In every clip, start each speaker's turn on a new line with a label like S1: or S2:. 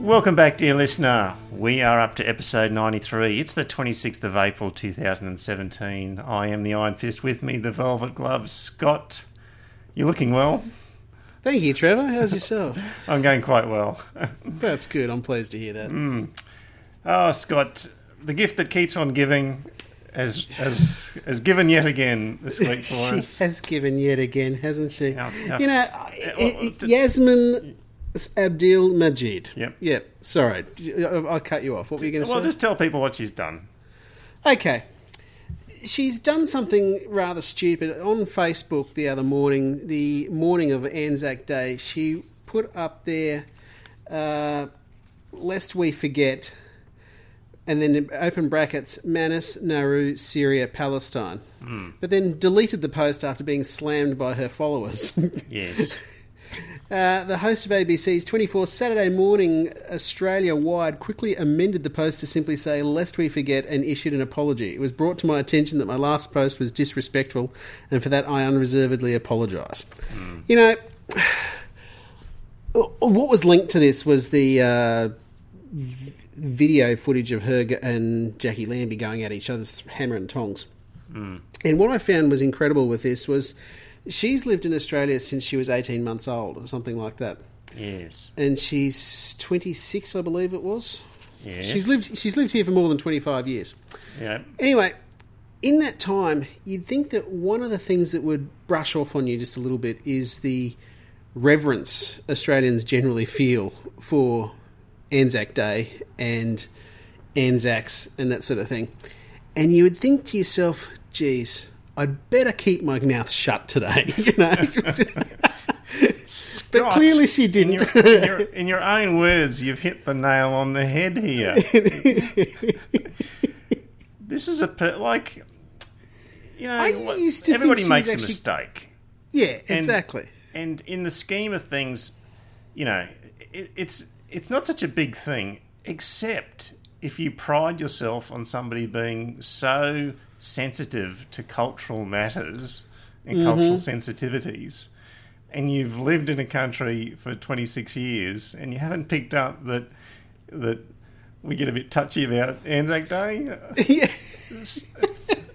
S1: Welcome back, dear listener. We are up to episode 93. It's the 26th of April 2017. I am the Iron Fist with me, the Velvet Gloves. Scott, you're looking well.
S2: Thank you, Trevor. How's yourself?
S1: I'm going quite well.
S2: That's good. I'm pleased to hear that.
S1: Mm. Oh, Scott, the gift that keeps on giving has, has, has given yet again this week for
S2: she
S1: us.
S2: has given yet again, hasn't she?
S1: Yeah, yeah.
S2: You know,
S1: Yeah, well,
S2: I- I-
S1: d-
S2: Yassmin Abdel-Magied.
S1: Yep.
S2: Yep. Sorry, I I cut you off. What were you going to
S1: Well,
S2: say?
S1: Well, just tell people what she's done.
S2: Okay. She's done something rather stupid on Facebook the other morning, the morning of Anzac Day. She put up there, uh, lest we forget, and then open brackets, Manus, Nauru, Syria, Palestine. But then deleted the post after being slammed by her followers.
S1: Yes.
S2: Uh, the host of ABC's 24 Saturday Morning Australia Wide quickly amended the post to simply say, Lest we forget, and issued an apology. It was brought to my attention that my last post was disrespectful, and for that I unreservedly apologise. You know, what was linked to this was the uh, v- video footage of her and Jacqui Lambie going at each other's hammer and tongs. And what I found was incredible with this was she's lived in Australia since she was 18 months old, or something like that.
S1: Yes.
S2: And she's 26, I believe it was.
S1: Yes.
S2: She's lived she's lived here for more than 25 years.
S1: Yeah.
S2: Anyway, in that time, you'd think that one of the things that would brush off on you just a little bit is the reverence Australians generally feel for Anzac Day and Anzacs and that sort of thing. And you would think to yourself, geez, I'd better keep my mouth shut today, you know. but clearly she
S1: In
S2: didn't.
S1: your, in, your, in your own words, you've hit the nail on the head here. this is a like, you know,
S2: I used to
S1: everybody makes a mistake,
S2: yeah,
S1: And-
S2: exactly.
S1: and in the scheme of things, you know, it, it's it's not such a big thing, except if you pride yourself on somebody being so sensitive to cultural matters and cultural sensitivities. And you've lived in a country for 26 years, and you haven't picked up that that we get a bit touchy about Anzac Day.
S2: yeah.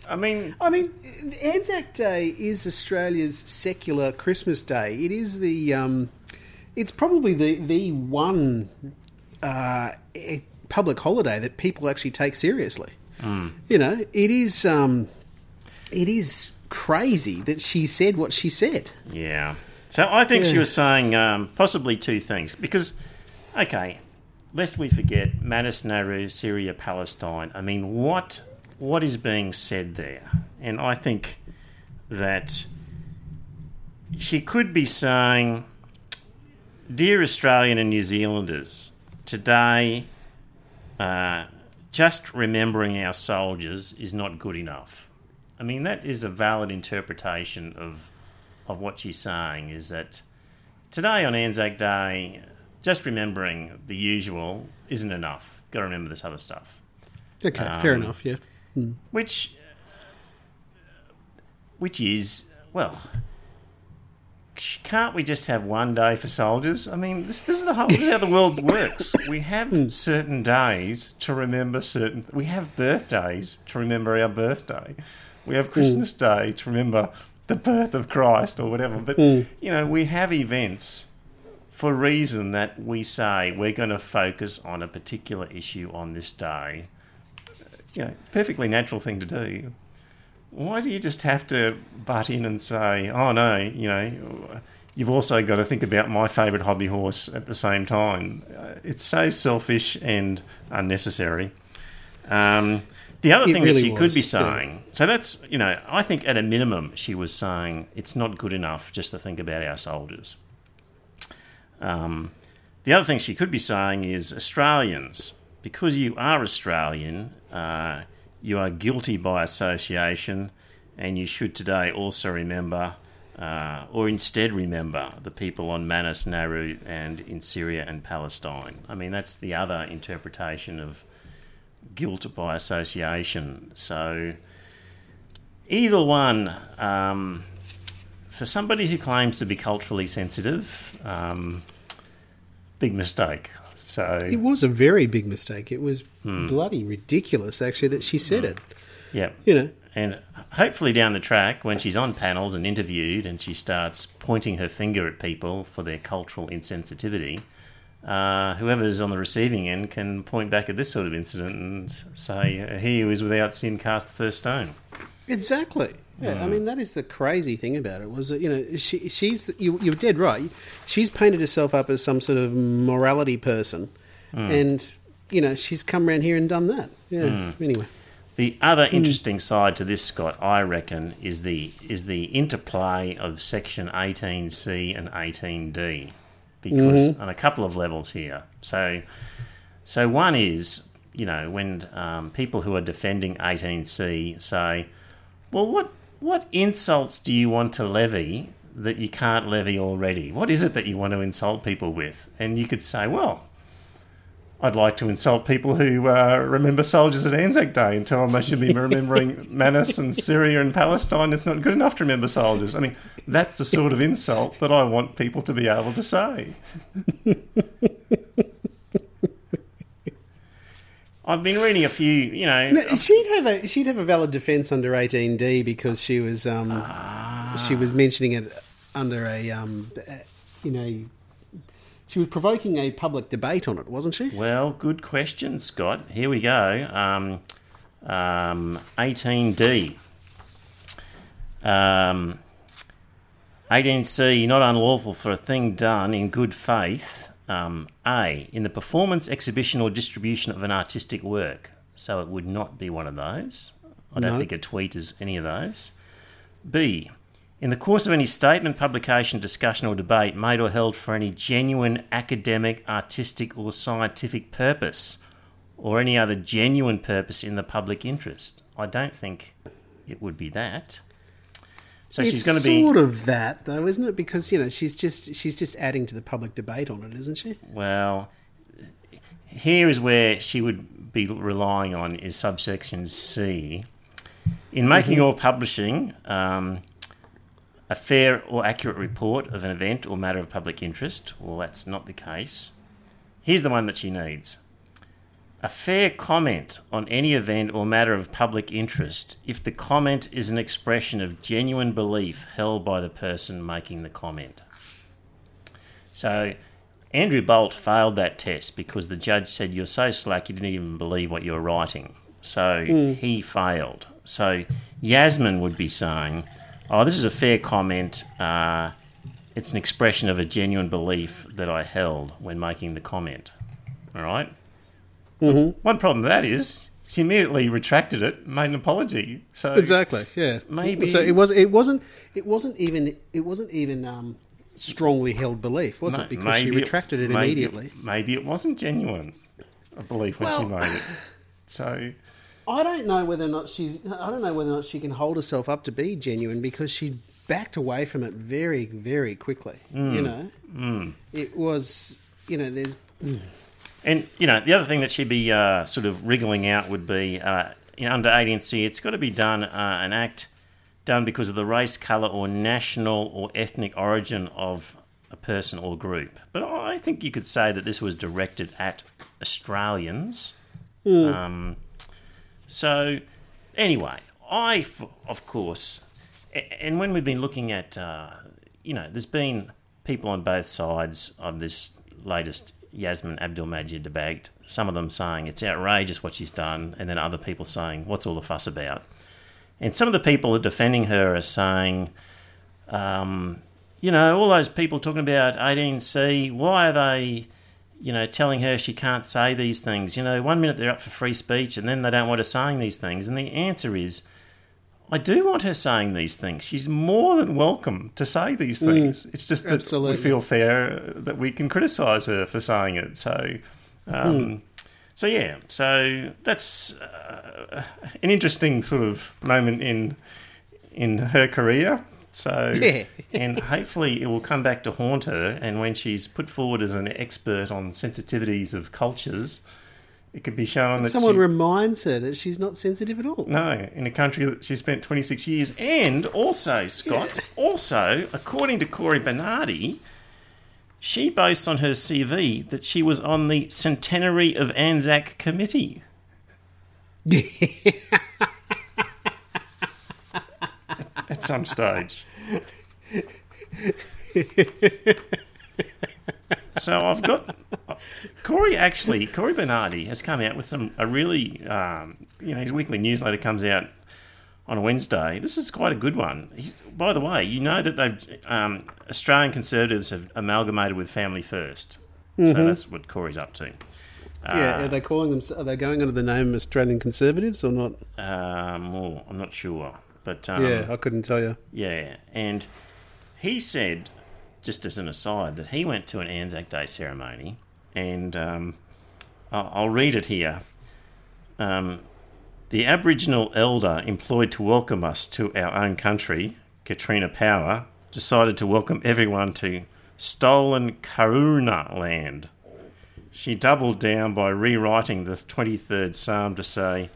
S1: I mean,
S2: I mean, Anzac Day is Australia's secular Christmas day. It is the, um, it's probably the the one uh, public holiday that people actually take seriously. You know, it is, um, it is crazy that she said what she said.
S1: Yeah. So I think she was saying um, possibly two things because, okay, lest we forget Manus Nauru, Syria, Palestine. I mean, what what is being said there? And I think that she could be saying, "Dear Australian and New Zealanders, today." Uh, just remembering our soldiers is not good enough. I mean, that is a valid interpretation of of what she's saying. Is that today on Anzac Day, just remembering the usual isn't enough. Got to remember this other stuff.
S2: Okay, fair
S1: Um,
S2: enough. Yeah.
S1: Which, which is well, can't we just have one day for soldiers? I mean, this, this is the whole. This is how the world works. We have hmm. certain days to remember certain. We have birthdays to remember our birthday. We have hmm. Christmas Day to remember the birth of Christ or whatever. But hmm. you know, we have events for a reason that we say we're going to focus on a particular issue on this day. You know, perfectly natural thing to do why do you just have to butt in and say, "Oh no," you know, you've also got to think about my favourite hobby horse at the same time? Uh, It's so selfish and unnecessary. Um, the other
S2: It
S1: thing
S2: really
S1: that she could
S2: was,
S1: be
S2: yeah.
S1: saying, so that's you know, I think at a minimum she was saying it's not good enough just to think about our soldiers. Um, the other thing she could be saying is Australians, because you are Australian, uh, you are guilty by association, and you should today also remember, uh, or instead remember, the people on Manus, Nauru, and in Syria and Palestine. I mean, that's the other interpretation of guilt by association. So, either one, um, for somebody who claims to be culturally sensitive, um, big mistake. So
S2: It was a very big mistake. It was bloody ridiculous, actually, that she said it.
S1: yeah,
S2: You know,
S1: and hopefully down the track, when she's on panels and interviewed, and she starts pointing her finger at people for their cultural insensitivity, uh, whoever's on the receiving end can point back at this sort of incident and say, "He who is without sin cast the first stone."
S2: Exactly. Yeah, I mean that is the crazy thing about it was that you know she she's you you're dead right. She's painted herself up as some sort of morality person, mm. and you know she's come around here and done that. Yeah. Mm. Anyway,
S1: The other mm. interesting side to this, Scott, I reckon, is the is the interplay of section 18C and 18D, because mm-hmm. on a couple of levels here. So, so one is you know when um, people who are defending 18C say, "Well, what what insults do you want to levy that you can't levy already? What is it that you want to insult people with?" And you could say, "Well." I'd like to insult people who uh, remember soldiers at Anzac Day and tell them they should be remembering Manus and Syria and Palestine. It's not good enough to remember soldiers. I mean, that's the sort of insult that I want people to be able to say. I've been reading a few, you know.
S2: she'd have a she'd have a valid defence under 18D because she was um she was mentioning it under a um you know she was provoking a public debate on it, wasn't she?
S1: Well, good question, Scott. Here we go. Um, um, 18D. Um, 18C, not unlawful for a thing done in good faith. Um, a, in the performance, exhibition, or distribution of an artistic work. So it would not be one of those. I don't
S2: No.
S1: think a tweet is any of those. B, in the course of any statement, publication, discussion, or debate made or held for any genuine academic, artistic, or scientific purpose, or any other genuine purpose in the public interest. I don't think it would be that. So
S2: it's
S1: she's going to be
S2: sort of that though, isn't it? Because you know she's just she's just adding to the public debate on it, isn't she?
S1: well. Here is where she would be relying on is subsection C. In making or publishing um, a fair or accurate report of an event or matter of public interest, well, that's not the case. Here's the one that she needs. A fair comment on any event or matter of public interest if the comment is an expression of genuine belief held by the person making the comment. So, Andrew Bolt failed that test because the judge said, You're so slack you didn't even believe what you were writing. So, he failed. So, Yassmin would be saying, Oh, this is a fair comment. Uh, it's an expression of a genuine belief that I held when making the comment. All right?
S2: Mm-hmm.
S1: One problem with that is she immediately retracted it, made an apology. So
S2: Exactly. Yeah.
S1: Maybe-
S2: So it was. It wasn't. It wasn't even. It wasn't even um, strongly held belief, was it? Because she retracted it
S1: maybe-
S2: immediately.
S1: Maybe it wasn't genuine, a belief when she made it. So
S2: I don't know whether or not she's. I don't know whether or not she can hold herself up to be genuine because she backed away from it very, very quickly. You know, it was. You know, there's.
S1: And you know, the other thing that she'd be uh, sort of wriggling out would be uh, you know, under 18C, it's got to be done uh, an act done because of the race, colour, or national or ethnic origin of a person or group. But I think you could say that this was directed at Australians. Um, so, anyway, I, f- of course, and when we've been looking at, uh, you know, there's been people on both sides of this latest Yassmin Abdel-Magied debate. Some of them saying it's outrageous what she's done, and then other people saying, what's all the fuss about? And some of the people defending her are saying, um, you know, all those people talking about 18C, why are they, you know, telling her she can't say these things? You know, one minute they're up for free speech and then they don't want her saying these things. And the answer is, I do want her saying these things. She's more than welcome to say these things. it's just that
S2: absolutely.
S1: we feel fair that we can criticise her for saying it. So, um, so yeah, so that's uh, an interesting sort of moment in in her career. So,
S2: Yeah.
S1: and hopefully it will come back to haunt her. And when she's put forward as an expert on sensitivities of cultures, it could be shown that
S2: Someone
S1: she,
S2: reminds her that she's not sensitive at all.
S1: no, in a country that she spent 26 years. And also, Scott, also, according to Cory Bernardi, she boasts on her CV that she was on the Centenary of Anzac Committee. At some stage. so I've got Cory. Actually, Cory Bernardi has come out with some a really um, you know his weekly newsletter comes out on a Wednesday. This is quite a good one. He's, by the way, you know that they've um, Australian Conservatives have amalgamated with Family 1st so that's what Cory's up to.
S2: Yeah, are they calling them? Are they going under the name Australian Conservatives or not?
S1: Um, well, I'm not sure, but um,
S2: yeah, I couldn't tell you.
S1: Yeah, and he said, just as an aside, that he went to an Anzac Day ceremony, and um, I'll, read it here. Um, the Aboriginal elder employed to welcome us to our own country, Katrina Power, decided to welcome everyone to stolen Kaurna land. She doubled down by rewriting the 23rd Psalm to say,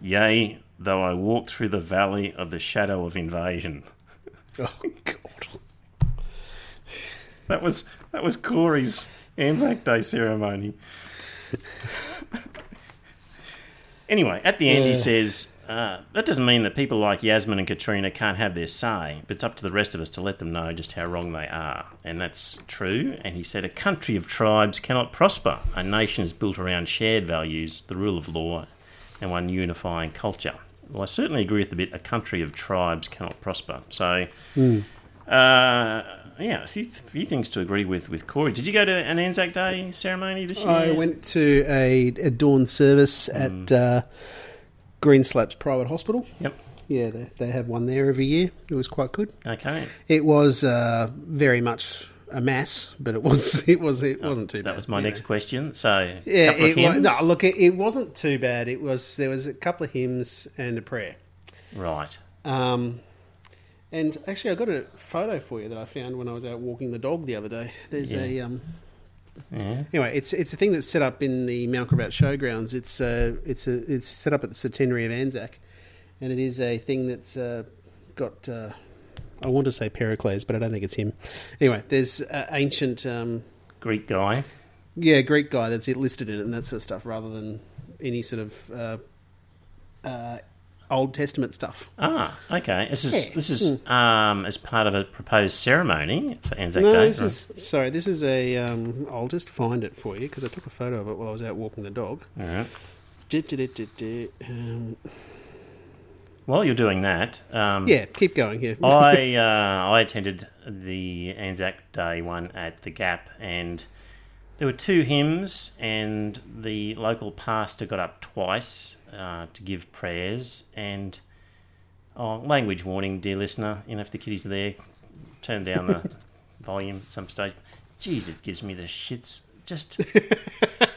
S1: Yea, though I walk through the valley of the shadow of invasion.
S2: Oh God!
S1: That was that was Cory's Anzac Day ceremony. anyway, at the end he says, uh, "That doesn't mean that people like Yassmin and Katrina can't have their say, but it's up to the rest of us to let them know just how wrong they are." And that's true. And he said, "A country of tribes cannot prosper. A nation is built around shared values, the rule of law, and one unifying culture." Well, I certainly agree with the bit. A country of tribes cannot prosper. So. Uh, yeah, a few, few things to agree with with Cory. Did you go to an Anzac Day ceremony this year?
S2: I went to a, a dawn service at uh, Greenslopes Private Hospital.
S1: Yep.
S2: Yeah, they, they have one there every year. It was quite good.
S1: Okay.
S2: It was uh, very much a mass, but it was it was it wasn't too bad.
S1: That was my next
S2: know.
S1: question. So,
S2: Yeah, it was, no, look, it, it wasn't too bad. It was there was a couple of hymns and a prayer.
S1: Right.
S2: Um, and actually, I got a photo for you that I found when I was out walking the dog the other day. There's a um,
S1: Yeah.
S2: anyway, it's it's a thing that's set up in the Mount Gravatt Showgrounds. It's uh, it's a it's set up at the Centenary of Anzac, and it is a thing that's uh, got. Uh, I want to say Pericles, but I don't think it's him. Anyway, there's uh, ancient, um,
S1: Greek guy.
S2: yeah, Greek guy that's listed in it and that sort of stuff, rather than any sort of uh, uh, Old Testament stuff.
S1: Ah, okay. This is
S2: Yeah. Hmm.
S1: this is um, as part of a proposed ceremony for Anzac
S2: No,
S1: Day.
S2: this is sorry. This is a. Um, I'll just find it for you because I took a photo of it while I was out walking the dog.
S1: All right.
S2: Du-du-du-du-du. Um,
S1: While you're doing that, um,
S2: yeah, keep going. Yeah,
S1: I uh, I attended the Anzac Day one at the Gap, and there were two hymns, and the local pastor got up twice uh, to give prayers. And oh, language warning, dear listener, you know if the kiddies are there, turn down the volume at some stage. Jeez, it gives me the shits. Just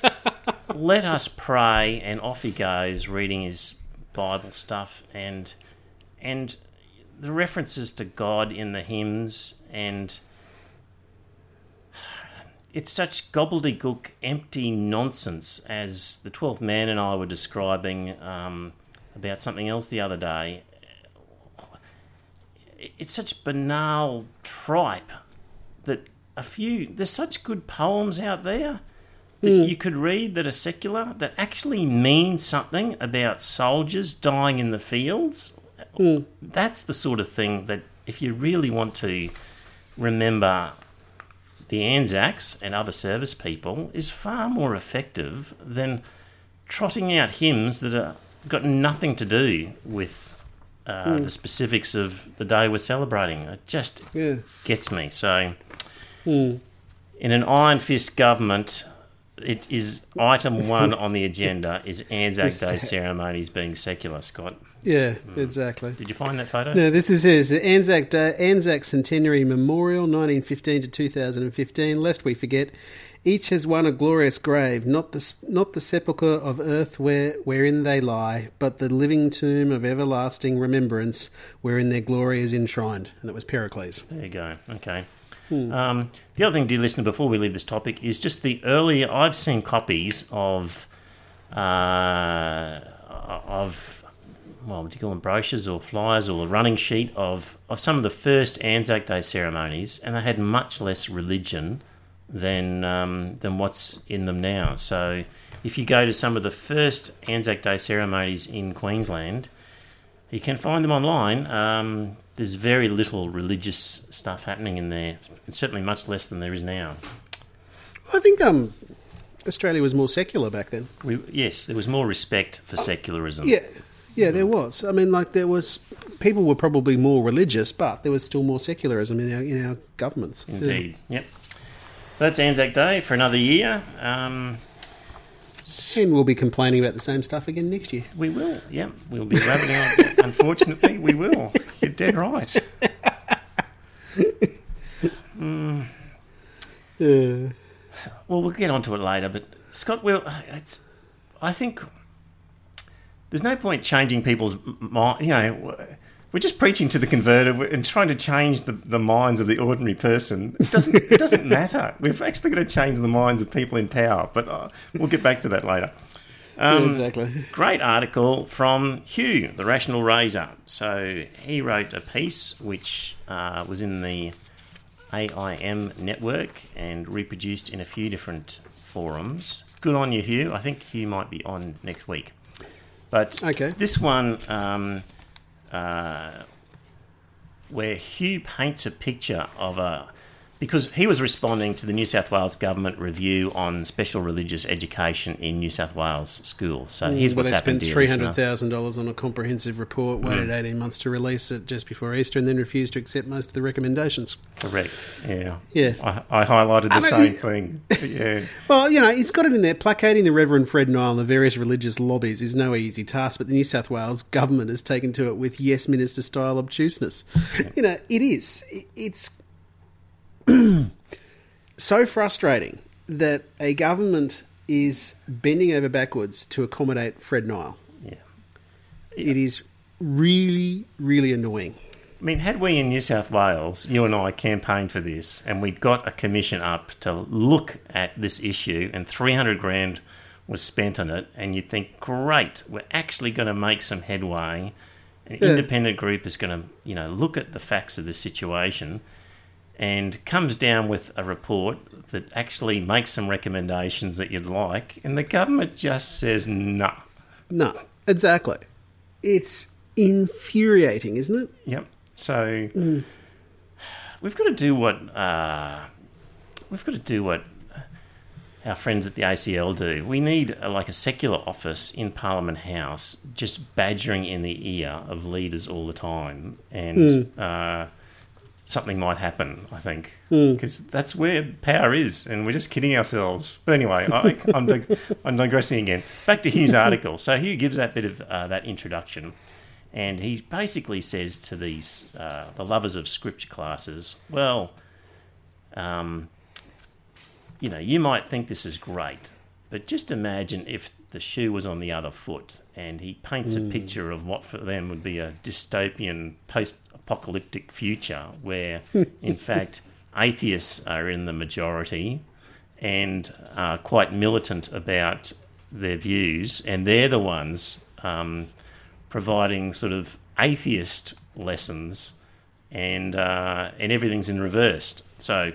S1: let us pray, and off he goes reading his Bible stuff, and and the references to God in the hymns, and it's such gobbledygook, empty nonsense, as the Twelfth Man and I were describing um, about something else the other day. It's such banal tripe that a few there's such good poems out there that you could read that are secular that actually mean something about soldiers dying in the fields. That's the sort of thing that if you really want to remember the Anzacs and other service people is far more effective than trotting out hymns that are got nothing to do with uh, the specifics of the day we're celebrating. It just
S2: yeah.
S1: gets me. So, in an iron fist government, it is item one on the agenda is Anzac Day ceremonies being secular. Scott,
S2: Yeah, exactly.
S1: did you find that photo?
S2: No, this is his Anzac Day, Anzac Centenary Memorial, 1915 to 2015. Lest we forget, Each has won a glorious grave, not the not the sepulchre of earth where wherein they lie, but the living tomb of everlasting remembrance, wherein their glory is enshrined. And that was Pericles.
S1: There you go. Okay. Um, the other thing, dear listener, before we leave this topic, is just the earlier. I've seen copies of uh, of well, do you call them, brochures or flyers or a running sheet of of some of the first Anzac Day ceremonies, and they had much less religion than um, than what's in them now. So, if you go to some of the first Anzac Day ceremonies in Queensland, you can find them online. Um, there's very little religious stuff happening in there, and certainly much less than there is now.
S2: I think um, Australia was more secular back then.
S1: We, yes, there was more respect for secularism.
S2: Yeah, yeah, there was. I mean, like there was people were probably more religious, but there was still more secularism in our in our governments.
S1: Indeed. Yep. So that's Anzac Day for another year. Um,
S2: And we'll be complaining about the same stuff again next year.
S1: we will. Yep. We'll be rabbing out. Unfortunately, we will. You're dead right.
S2: Uh,
S1: Well, we'll get onto it later, but Scott, well, it's. I think there's no point changing people's mind. You know, we're just preaching to the converted and trying to change the, the minds of the ordinary person. It doesn't. it doesn't matter. We've actually got to change the minds of people in power, but uh, we'll get back to that later. Um,
S2: exactly.
S1: Great article from Hugh, the Rational Razor. So he wrote a piece which uh, was in the AIM network and reproduced in a few different forums. Good on you, Hugh. I think Hugh might be on next week. But
S2: Okay.
S1: this one, um, uh, where Hugh paints a picture of a. Because he was responding to the New South Wales government review on special religious education in New South Wales schools. So here's
S2: Well,
S1: what's
S2: they
S1: happened
S2: spent three hundred thousand dollars on a comprehensive report, waited
S1: Mm.
S2: eighteen months to release it just before Easter, and then refused to accept most of the recommendations.
S1: Correct. Yeah.
S2: Yeah.
S1: I, I highlighted the
S2: I
S1: same
S2: mean-
S1: thing. Yeah.
S2: Well, you know, it's got it in there. Placating the Reverend Fred Nile and the various religious lobbies is no easy task, but the New South Wales government has taken to it with yes minister style obtuseness. You know, it is. It's so frustrating that a government is bending over backwards to accommodate Fred Nile.
S1: Yeah.
S2: It is really, really annoying.
S1: I mean, had we in New South Wales, you and I campaigned for this, and we got a commission up to look at this issue, and 300 grand was spent on it, and you think, great, we're actually going to make some headway. An
S2: Yeah.
S1: independent group is going to, you know, look at the facts of the situation, and comes down with a report that actually makes some recommendations that you'd like, and the government just says no.
S2: No, exactly. It's infuriating, isn't it?
S1: Yep. So we've got to do what uh, we've got to do what our friends at the ACL do. We need uh, like a secular office in Parliament House, just badgering in the ear of leaders all the time, and uh, something might happen. I think because that's where power is, and we're just kidding ourselves. But anyway, I, I'm, dig- I'm digressing again. Back to Hugh's article. So Hugh gives that bit of uh, that introduction. And he basically says to these uh, the lovers of scripture classes, well, um, you know, you might think this is great, but just imagine if the shoe was on the other foot. And he paints a picture of what for them would be a dystopian post-apocalyptic future, where in fact atheists are in the majority and are quite militant about their views, and they're the ones. Um, providing sort of atheist lessons, and uh, and everything's in reversed. So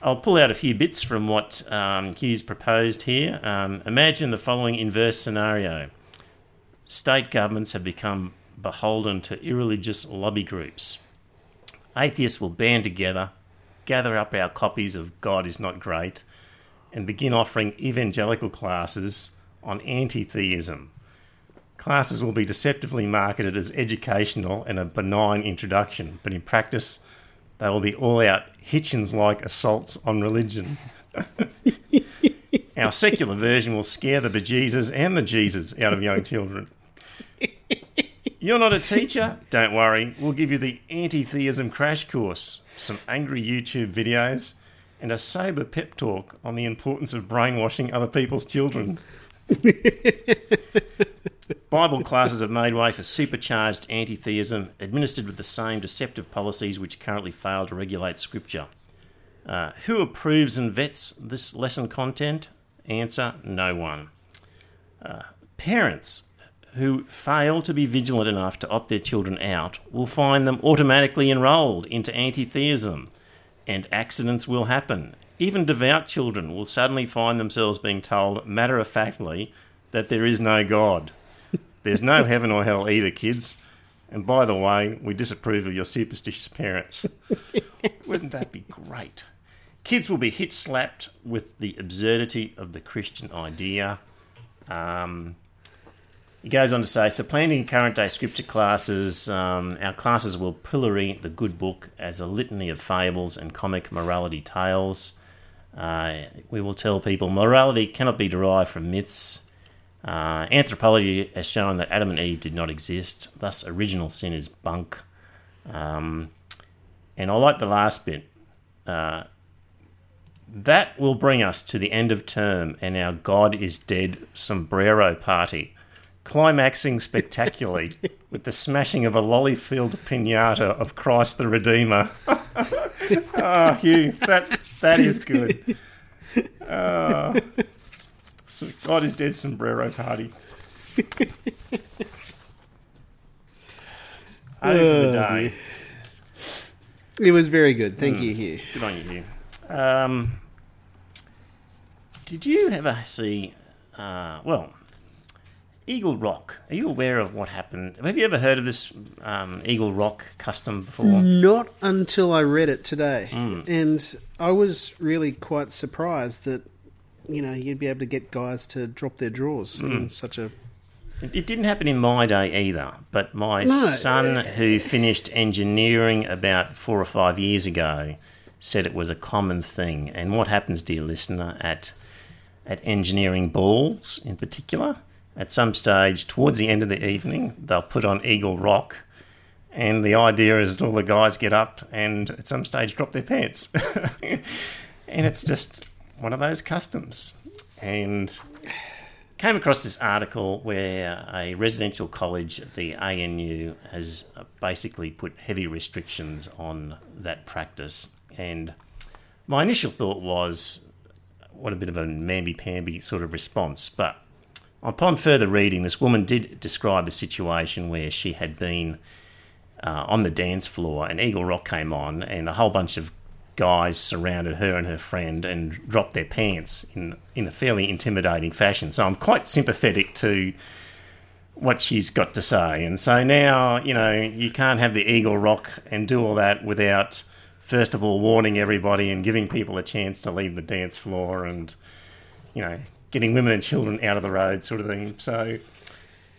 S1: I'll pull out a few bits from what um, Hugh's proposed here. Um, imagine the following inverse scenario: state governments have become beholden to irreligious lobby groups. Atheists will band together, gather up our copies of God is Not Great, and begin offering evangelical classes on anti theism. Classes will be deceptively marketed as educational and a benign introduction, but in practice, they will be all out Hitchens like assaults on religion. Our secular version will scare the bejesus and the Jesus out of young children. You're not a teacher? Don't worry, we'll give you the anti theism crash course, some angry YouTube videos, and a sober pep talk on the importance of brainwashing other people's children. Bible classes have made way for supercharged anti theism, administered with the same deceptive policies which currently fail to regulate Scripture. Uh, who approves and vets this lesson content? Answer no one. Uh, parents who fail to be vigilant enough to opt their children out will find them automatically enrolled into anti theism, and accidents will happen. Even devout children will suddenly find themselves being told matter of factly that there is no God. There's no heaven or hell either, kids. And by the way, we disapprove of your superstitious parents. Wouldn't that be great? Kids will be hit slapped with the absurdity of the Christian idea. Um, he goes on to say, supplanting current day scripture classes, um, our classes will pillory the good book as a litany of fables and comic morality tales. Uh, we will tell people morality cannot be derived from myths. Uh, anthropology has shown that Adam and Eve did not exist, thus, original sin is bunk. Um, and I like the last bit. Uh, that will bring us to the end of term and our God is dead sombrero party, climaxing spectacularly with the smashing of a lolly filled pinata of Christ the Redeemer. oh, Hugh, that, that is good. Uh, so God is dead sombrero party. Over the
S2: Oh,
S1: day.
S2: It was very good. Thank you, Hugh.
S1: Good on you, Hugh. Um, did you ever see, uh, well, Eagle Rock? Are you aware of what happened? Have you ever heard of this um, Eagle Rock custom before?
S2: Not until I read it today.
S1: Hmm.
S2: And I was really quite surprised that, you know, you'd be able to get guys to drop their drawers
S1: Hmm.
S2: in such a.
S1: It, it didn't happen in my day either, but my
S2: No.
S1: son, who finished engineering about four or five years ago, said it was a common thing. And what happens, dear listener, at at engineering balls in particular, at some stage towards the end of the evening, they'll put on Eagle Rock. And the idea is that all the guys get up and at some stage drop their pants. and it's just one of those customs. And came across this article where a residential college at the ANU has basically put heavy restrictions on that practice. And my initial thought was, what a bit of a mamby-pamby sort of response. But upon further reading, this woman did describe a situation where she had been uh, on the dance floor and Eagle Rock came on, and a whole bunch of guys surrounded her and her friend and dropped their pants in in a fairly intimidating fashion. So I'm quite sympathetic to what she's got to say. And so now, you know, you can't have the Eagle Rock and do all that without first of all warning everybody and giving people a chance to leave the dance floor and you know, getting women and children out of the road sort of thing. So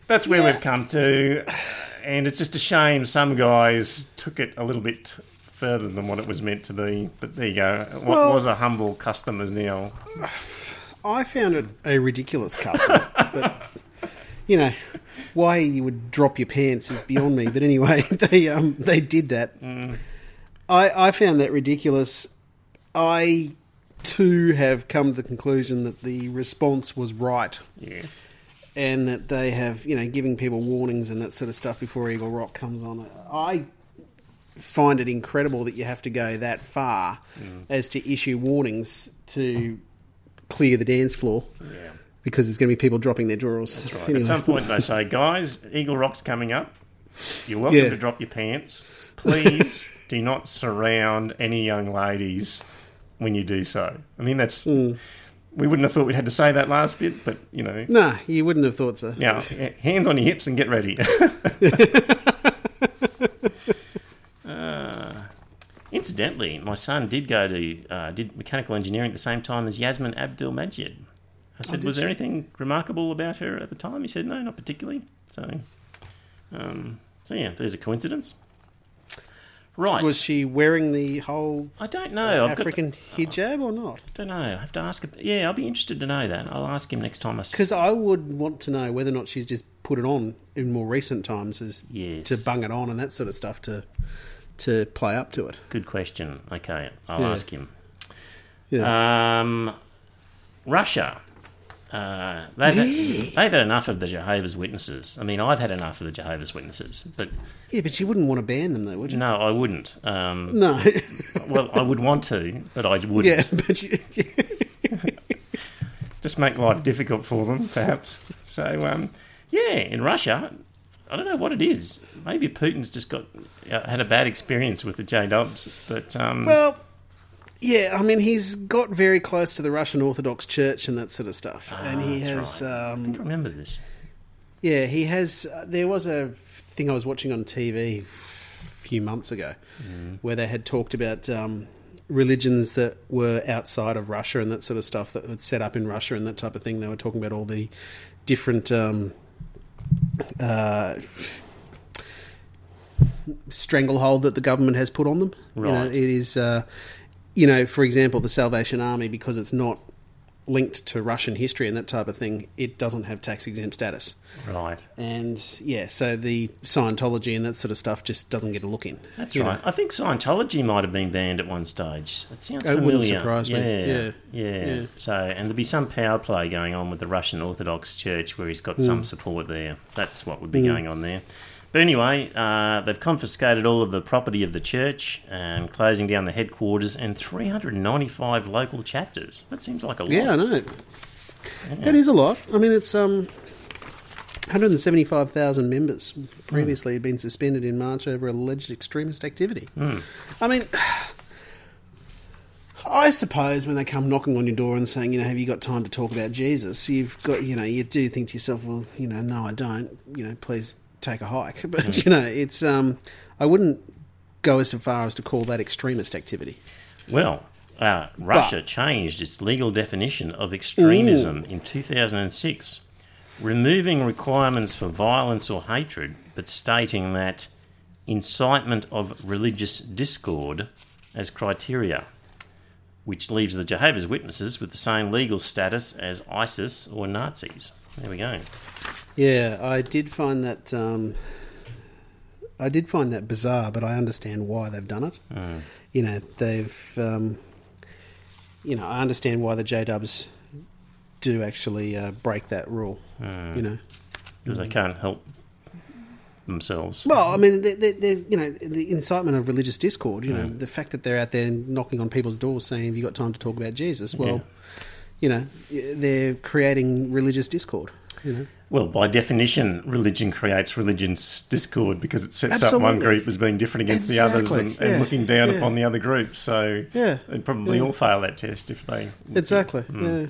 S1: that's where we've come to. And it's just a shame some guys took it a little bit further than what it was meant to be. But there you go. What
S2: Well-
S1: was a humble custom is now.
S2: I found it a ridiculous custom. but, you know, why you would drop your pants is beyond me. But anyway, they um, they did that. I, I found that ridiculous. I, too, have come to the conclusion that the response was right.
S1: Yes.
S2: and that they have, you know, giving people warnings and that sort of stuff before Eagle Rock comes on. I find it incredible that you have to go that far mm. as to issue warnings to clear the dance floor
S1: Yeah.
S2: because there's going to be people dropping their drawers. That's
S1: Right. At some point, they say, guys, Eagle Rock's coming up. You're welcome
S2: Yeah.
S1: to drop your pants. Please do not surround any young ladies when you do so. I mean, that's.
S2: Hmm.
S1: We wouldn't have thought we'd had to say that last bit, but, you know.
S2: Nah, you wouldn't have thought so.
S1: Now, hands on your hips and get ready. uh, incidentally, my son did go to uh, did mechanical engineering at the same time as Yassmin Abdel-Magied. I said,
S2: did
S1: was there anything remarkable about her at the time? He said, no, not particularly. So, um, so yeah, there's a coincidence. Right.
S2: Was she wearing the whole
S1: I don't know. I've got
S2: African hijab or not?
S1: I don't know. I have to ask. Yeah, I'll be interested to know that. I'll ask him next time I
S2: Because I would want to know whether or not she's just put it on in more recent times as
S1: Yes.
S2: to bung it on and that sort of stuff to to play up to it.
S1: Good question. Okay, I'll
S2: Yeah.
S1: ask him.
S2: Yeah.
S1: Um, Russia. Uh, they've,
S2: Yeah.
S1: had, they've had enough of the Jehovah's Witnesses. I mean, I've had enough of the Jehovah's Witnesses, but
S2: yeah, but you wouldn't want to ban them, though, would you?
S1: no, I wouldn't. Um,
S2: No.
S1: well, I would want to, but I wouldn't.
S2: yeah, but you,
S1: Just make life difficult for them, perhaps. So, um, yeah, in Russia, I don't know what it is. Maybe Putin's just got uh, had a bad experience with the J Dubs, but um,
S2: well, yeah. I mean, he's got very close to the Russian Orthodox Church and that sort of stuff, and he
S1: Ah,
S2: has.
S1: right. I
S2: Um,
S1: think I remember this.
S2: Yeah, he has. Uh, there was a thing I was watching on TV a few months ago where they had talked about um, religions that were outside of Russia and that sort of stuff that was set up in Russia and that type of thing. They were talking about all the different. Um, uh, stranglehold that the government has put on them. You know,
S1: Right.
S2: it is, uh, you know, for example, the Salvation Army because it's not linked to Russian history and that type of thing. It doesn't have tax exempt status.
S1: Right.
S2: And yeah, so the Scientology and that sort of stuff just doesn't get a look in.
S1: That's
S2: you know.
S1: right. I think Scientology might have been banned at one stage. It sounds
S2: It
S1: familiar.
S2: wouldn't surprise me.
S1: yeah,
S2: Yeah.
S1: yeah,
S2: Yeah.
S1: So, and there'll be some power play going on with the Russian Orthodox Church where he's got
S2: Mm.
S1: some support there. That's what would be going on there. But anyway, uh, they've confiscated all of the property of the church and closing down the headquarters and 395 local chapters. That seems like a lot.
S2: Yeah, I know. That is a lot. I mean, it's um, 175,000 members previously had been suspended in March over alleged extremist activity. I mean, I suppose when they come knocking on your door and saying, you know, have you got time to talk about Jesus? You've got, you know, you do think to yourself, well, you know, no, I don't. You know, please take a hike. But you know, it's um, I wouldn't go as far as to call that extremist activity.
S1: Well, uh, Russia changed its legal definition of extremism in 2006, removing requirements for violence or hatred, but stating that incitement of religious discord as criteria, which leaves the Jehovah's Witnesses with the same legal status as ISIS or Nazis. There we go.
S2: Yeah, I did find that. Um, I did find that bizarre, but I understand why they've done it. You know, they've. Um, you know, I understand why the J Dubs do actually uh, break that rule. You know,
S1: Because they can't help themselves.
S2: well, I mean, they, they, they, you know, the incitement of religious discord. You know, the fact that they're out there knocking on people's doors saying, "Have you got time to talk about Jesus?" Well, you know, they're creating religious discord. You know.
S1: Well, by definition, religion creates religion's discord because it sets up one group as being different against the others
S2: Exactly,
S1: and, and looking down
S2: yeah.
S1: upon the other group. So
S2: Yeah,
S1: they'd probably
S2: yeah.
S1: all fail that test if they.
S2: Exactly. Yeah. Hmm.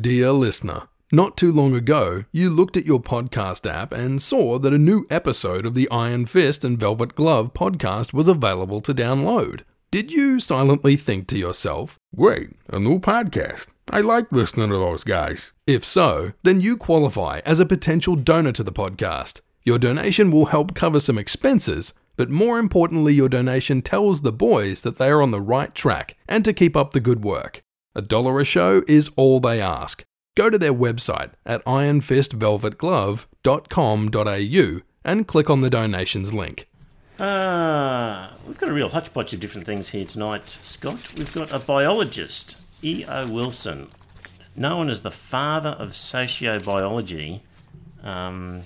S3: Dear listener, not too long ago, you looked at your podcast app and saw that a new episode of the Iron Fist and Velvet Glove podcast was available to download. Did you silently think to yourself, Great, a new podcast. I like listening to those guys. If so, then you qualify as a potential donor to the podcast. Your donation will help cover some expenses, but more importantly, your donation tells the boys that they are on the right track and to keep up the good work. A dollar a show is all they ask. Go to their website at ironfistvelvetglove.com.au and click on the donations link.
S1: Ah, we've got a real hodgepodge of different things here tonight, Scott. We've got a biologist, E.O. Wilson, known as the father of sociobiology. Um,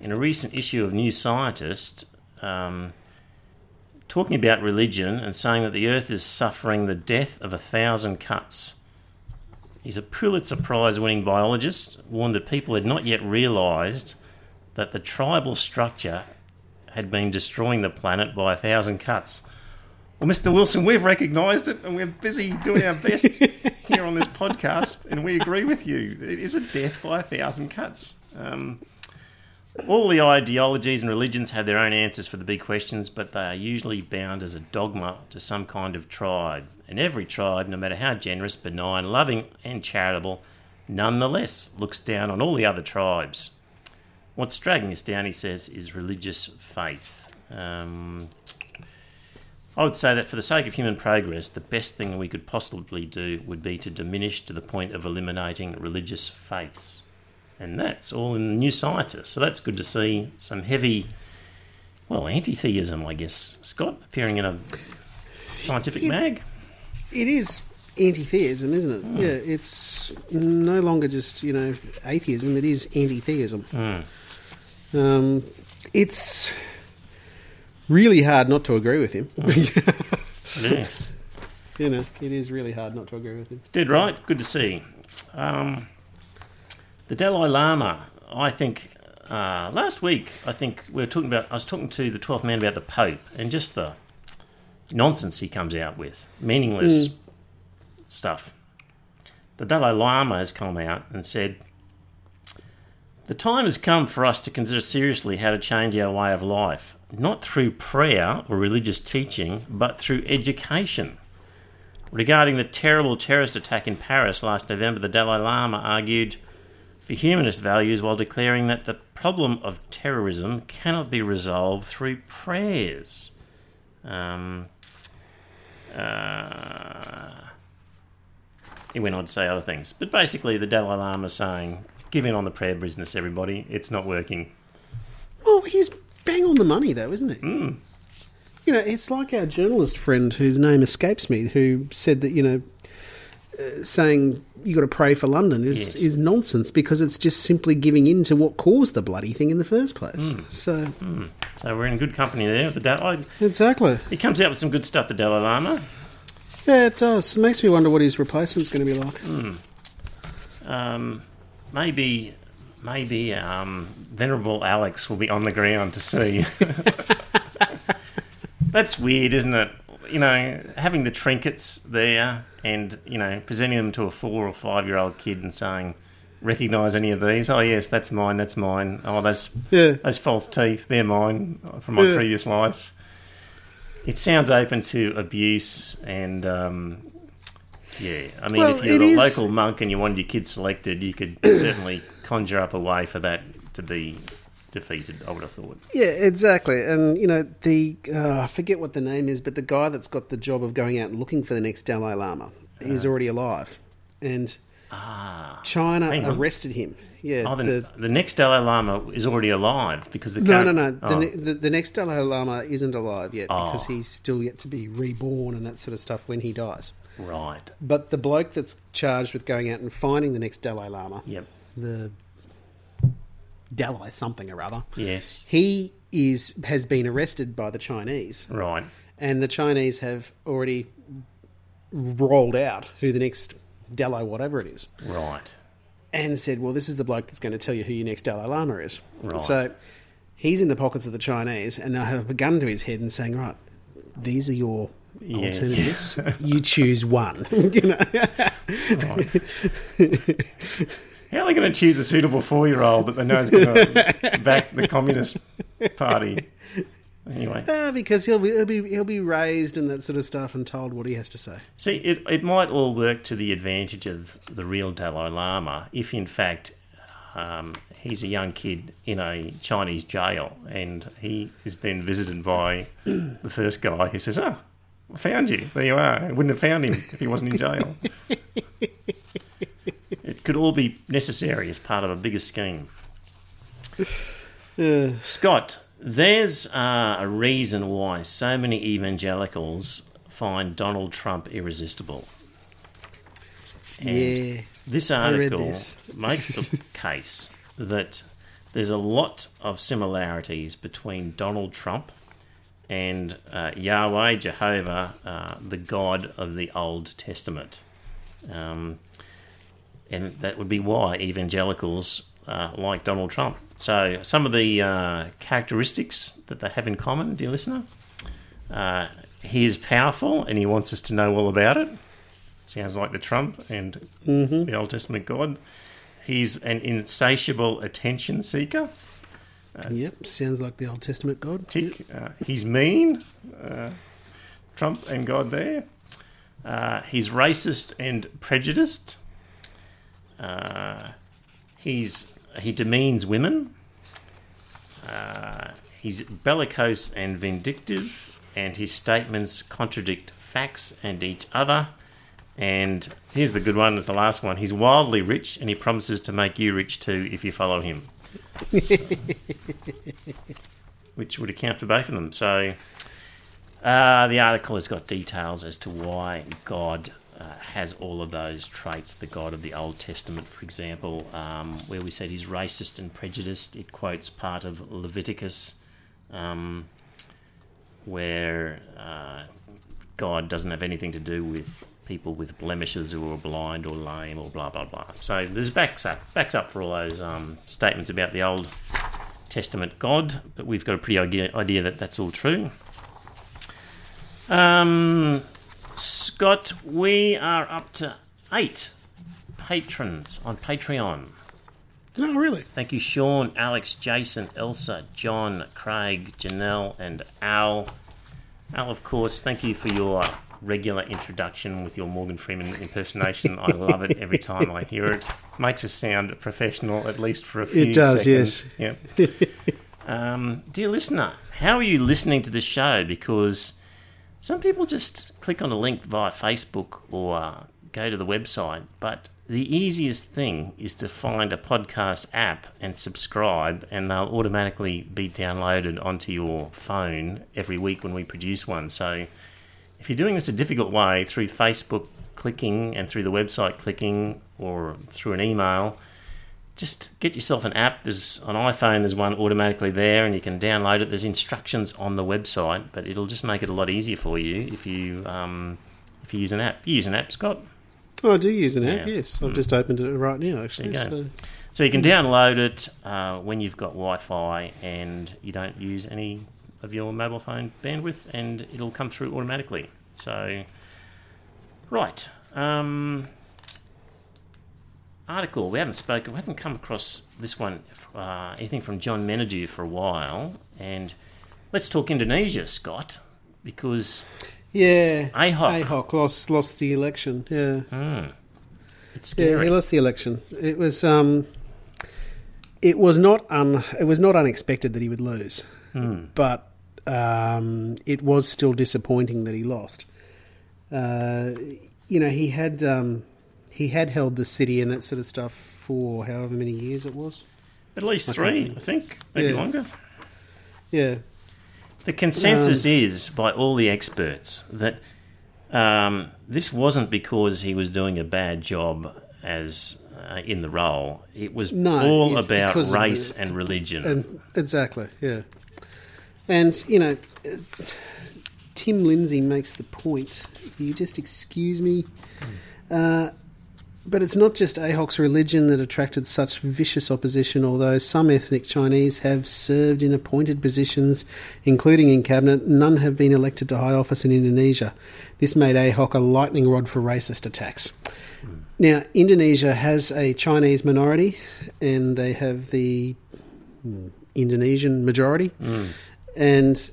S1: in a recent issue of New Scientist, um, talking about religion and saying that the earth is suffering the death of a thousand cuts. He's a Pulitzer Prize winning biologist, warned that people had not yet realised that the tribal structure had been destroying the planet by a thousand cuts. Well, Mr. Wilson, we've recognised it and we're busy doing our best here on this podcast, and we agree with you. It is a death by a thousand cuts. Um, all the ideologies and religions have their own answers for the big questions, but they are usually bound as a dogma to some kind of tribe. And every tribe, no matter how generous, benign, loving, and charitable, nonetheless looks down on all the other tribes. What's dragging us down, he says, is religious faith. Um, I would say that for the sake of human progress, the best thing we could possibly do would be to diminish to the point of eliminating religious faiths. And that's all in the New Scientist. So that's good to see some heavy, well, anti theism, I guess, Scott, appearing in a scientific mag.
S2: It is anti-theism, isn't it?
S1: Hmm.
S2: Yeah, it's no longer just you know atheism; it is anti-theism.
S1: Hmm.
S2: Um, it's really hard not to agree with him.
S1: Yes.
S2: you know, it is really hard not to agree with him.
S1: Did right. Good to see. Um, the Dalai Lama. I think uh, last week. I think we were talking about. I was talking to the twelfth man about the Pope and just the nonsense he comes out with, meaningless stuff. The Dalai Lama has come out and said. The time has come for us to consider seriously how to change our way of life, not through prayer or religious teaching, but through education. Regarding the terrible terrorist attack in Paris last November, the Dalai Lama argued for humanist values while declaring that the problem of terrorism cannot be resolved through prayers. Um, uh, he went on to say other things, but basically, the Dalai Lama is saying, "Give in on the prayer business, everybody. It's not working."
S2: Well, he's bang on the money, though, isn't it?
S1: Hmm.
S2: You know, it's like our journalist friend whose name escapes me, who said that you know, uh, saying you got to pray for London is
S1: Yes.
S2: is nonsense because it's just simply giving in to what caused the bloody thing in the first place.
S1: Hmm.
S2: So
S1: So we're in good company there. With the Dalai,
S2: exactly,
S1: he comes out with some good stuff. The Dalai Lama.
S2: yeah, it does. It makes me wonder what his replacement's going to be like.
S1: Um, maybe, maybe um, Venerable Alex will be on the ground to see. That's weird, isn't it? You know, having the trinkets there and you know presenting them to a four or five year old kid and saying, "Recognise any of these? Oh yes, that's mine. That's mine. Oh, that's
S2: Yeah.
S1: those false teeth. They're mine from my
S2: Yeah.
S1: previous life." It sounds open to abuse and. Um, yeah, I mean,
S2: Well,
S1: if you're a
S2: is-
S1: local monk and you wanted your kids selected, you could certainly conjure up a way for that to be defeated. I would have thought.
S2: Yeah, exactly. And you know, the uh, I forget what the name is, but the guy that's got the job of going out and looking for the next Dalai Lama is already alive, and
S1: Ah,
S2: China arrested him. Yeah,
S1: oh, the,
S2: the,
S1: the next Dalai Lama is already alive because the
S2: no, no, no.
S1: Oh,
S2: The, the, the next Dalai Lama isn't alive yet
S1: Oh.
S2: because he's still yet to be reborn and that sort of stuff when he dies.
S1: right.
S2: But the bloke that's charged with going out and finding the next Dalai Lama,
S1: Yep.
S2: The Dalai something or other,
S1: Yes.
S2: he is has been arrested by the Chinese.
S1: Right.
S2: and the Chinese have already rolled out who the next Dalai whatever it is,
S1: Right.
S2: and said, "Well, this is the bloke that's going to tell you who your next Dalai Lama is."
S1: Right.
S2: So he's in the pockets of the Chinese, and they have a gun to his head and saying, "Right, these are your."
S1: Yeah.
S2: Alternatives. you choose one. you know,
S1: How are they going to choose a suitable four-year-old that they know is going to back the Communist Party? Anyway,
S2: Uh, because he'll be, he'll be he'll be raised and that sort of stuff and told what he has to say.
S1: see, it, it might all work to the advantage of the real Dalai Lama if, in fact, um, he's a young kid in a Chinese jail and he is then visited by the first guy who says, "Ah, I found you. There you are. I wouldn't have found him if he wasn't in jail." it could all be necessary as part of a bigger scheme.
S2: Uh,
S1: Scott, there's uh, a reason why so many evangelicals find Donald Trump irresistible. And
S2: yeah,
S1: This article
S2: this.
S1: makes the case that there's a lot of similarities between Donald Trump and uh, Yahweh, Jehovah, uh, the God of the Old Testament. Um, and that would be why evangelicals uh, like Donald Trump. So, some of the uh, characteristics that they have in common, dear listener uh, he is powerful and he wants us to know all about it. Sounds like the Trump and the Old Testament God. He's an insatiable attention seeker.
S2: yep. Sounds like the Old Testament God.
S1: Tick. Uh, he's mean. Uh, Trump and God there. Uh, he's racist and prejudiced. Uh, he's he demeans women. Uh, he's bellicose and vindictive, and his statements contradict facts and each other. And here's the good one, it's the last one. He's wildly rich, and he promises to make you rich too if you follow him. which would account for both of them. So uh, the article has got details as to why God uh, has all of those traits, the God of the Old Testament, for example, um, where we said he's racist and prejudiced. It quotes part of Leviticus, um, where uh, God doesn't have anything to do with people with blemishes who are blind or lame or blah blah blah. So there's backs up backs up for all those um, statements about the Old Testament God, but we've got a pretty idea, idea that that's all true. Um, Scott, we are up to eight patrons on Patreon.
S2: No, really.
S1: Thank you, Sean, Alex, Jason, Elsa, John, Craig, Janelle, and Al. Al, of course, thank you for your regular introduction with your Morgan Freeman impersonation. I love it every time I hear it. Makes us sound professional, at least for a few
S2: It does,
S1: seconds. Yep. um, dear listener, how are you listening to the show? Because some people just click on a link via Facebook or uh, go to the website, but the easiest thing is to find a podcast app and subscribe, and they'll automatically be downloaded onto your phone every week when we produce one. So if you're doing this a difficult way through Facebook clicking and through the website clicking or through an email, just get yourself an app. There's on iPhone, there's one automatically there, and you can download it. There's instructions on the website, but it'll just make it a lot easier for you if you um, if you use an app. You use an app, Scott.
S2: Oh, I do use an app.
S1: Yeah.
S2: Yes, I've just opened it right now. Actually,
S1: There you go.
S2: So,
S1: So you can download it uh, when you've got Wi-Fi and you don't use any of your mobile phone bandwidth, and it'll come through automatically. So, right. Um, article we haven't spoken, we haven't come across this one, uh, anything from John Menadue for a while, and let's talk Indonesia, Scott, because
S2: yeah,
S1: Ahok.
S2: Ahok lost lost the election. Yeah,
S1: hmm, it's
S2: yeah, he lost the election. It was um, it was not un, it was not unexpected that he would lose,
S1: Hmm.
S2: but um, it was still disappointing that he lost. Uh, you know, he had um, he had held the city and that sort of stuff for however many years it was.
S1: At least
S2: Okay.
S1: three, I think, maybe
S2: Yeah.
S1: longer.
S2: Yeah,
S1: The consensus is by all the experts that um, this wasn't because he was doing a bad job as uh, in the role. It was
S2: No,
S1: all
S2: it's
S1: about race
S2: the-
S1: and religion.
S2: And exactly, yeah. And you know, Tim Lindsay makes the point. You just excuse me, uh, but it's not just Ahok's religion that attracted such vicious opposition. Although some ethnic Chinese have served in appointed positions, including in cabinet, none have been elected to high office in Indonesia. This made Ahok a lightning rod for racist attacks. Now, Indonesia has a Chinese minority, and they have the Indonesian majority, hmm. and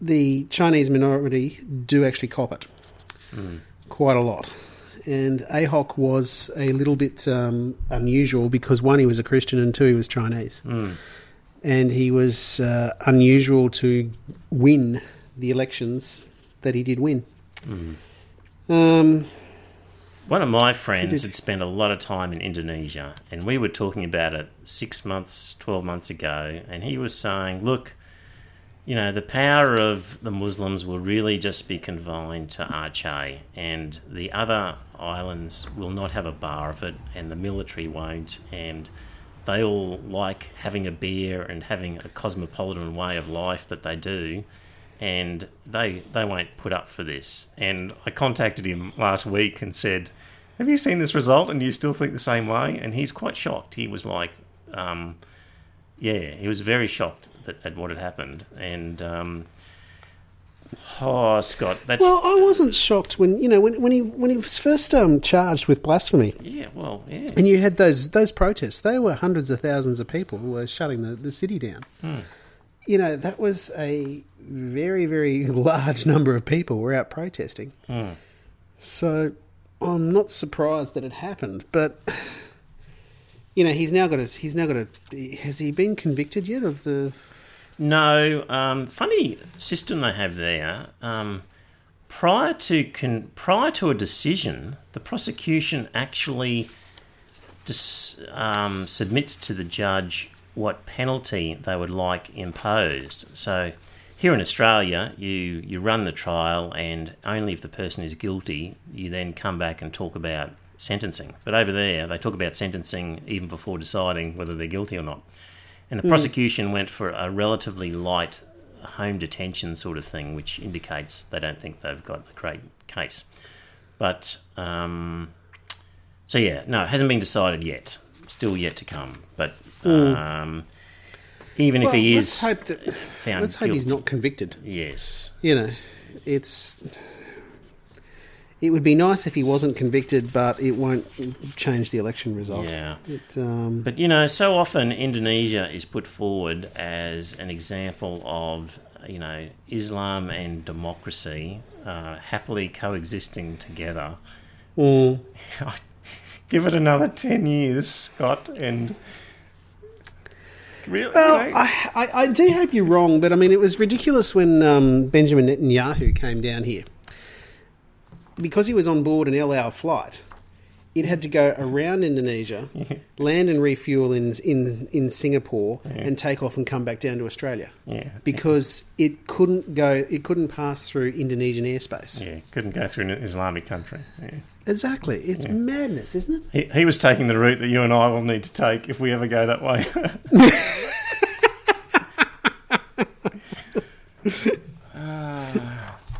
S2: the Chinese minority do actually cop it hmm. quite a lot. And Ahok was a little bit um, unusual because one, he was a Christian, and two, he was Chinese, and he was uh, unusual to win the elections that he did win. Um,
S1: One of my friends had spent a lot of time in Indonesia, and we were talking about it six months, 12 months ago, and he was saying, look, you know, the power of the Muslims will really just be confined to Aceh, and the other islands will not have a bar of it, and the military won't, and they all like having a beer and having a cosmopolitan way of life that they do and they they won't put up for this. And I contacted him last week and said, "Have you seen this result? And you still think the same way?" And he's quite shocked. He was like, um, "Yeah," he was very shocked that, at what had happened. And um, oh, Scott, that's
S2: well, I wasn't shocked when you know when, when he when he was first um, charged with blasphemy,
S1: yeah, well, yeah,
S2: and you had those those protests. They were hundreds of thousands of people who were shutting the, the city down. You know that was a very very large number of people were out protesting. So I'm not surprised that it happened, but you know he's now got a he's now got a has he been convicted yet of the
S1: No, um, funny system they have there. Um, prior to con- prior to a decision, the prosecution actually dis- um, submits to the judge what penalty they would like imposed. So here in Australia, you you run the trial, and only if the person is guilty, you then come back and talk about sentencing. But over there, they talk about sentencing even before deciding whether they're guilty or not. And the prosecution went for a relatively light home detention sort of thing, which indicates they don't think they've got a great case. But um, so yeah, no, it hasn't been decided yet. Still yet to come. But um, even if
S2: Well,
S1: he
S2: let's
S1: is
S2: hope that.
S1: found
S2: Let's hope he's not convicted.
S1: yes,
S2: You know, it's. It would be nice if he wasn't convicted, but it won't change the election result.
S1: yeah.
S2: It, um,
S1: But you know, so often Indonesia is put forward as an example of you know Islam and democracy uh, happily coexisting together.
S2: mm,
S4: Give it another 10 years, Scott, and. Really?
S2: Well, I, I, I do hope you're wrong, but I mean, it was ridiculous when um, Benjamin Netanyahu came down here. Because he was on board an El Al flight, it had to go around Indonesia, land and refuel in in, in Singapore, and take off and come back down to Australia.
S4: yeah.
S2: Because it couldn't go, it couldn't pass through Indonesian airspace.
S4: Yeah, couldn't go through an Islamic country. Yeah.
S2: Exactly, it's madness, isn't it?
S4: He, he was taking the route that you and I will need to take if we ever go that way. Ah.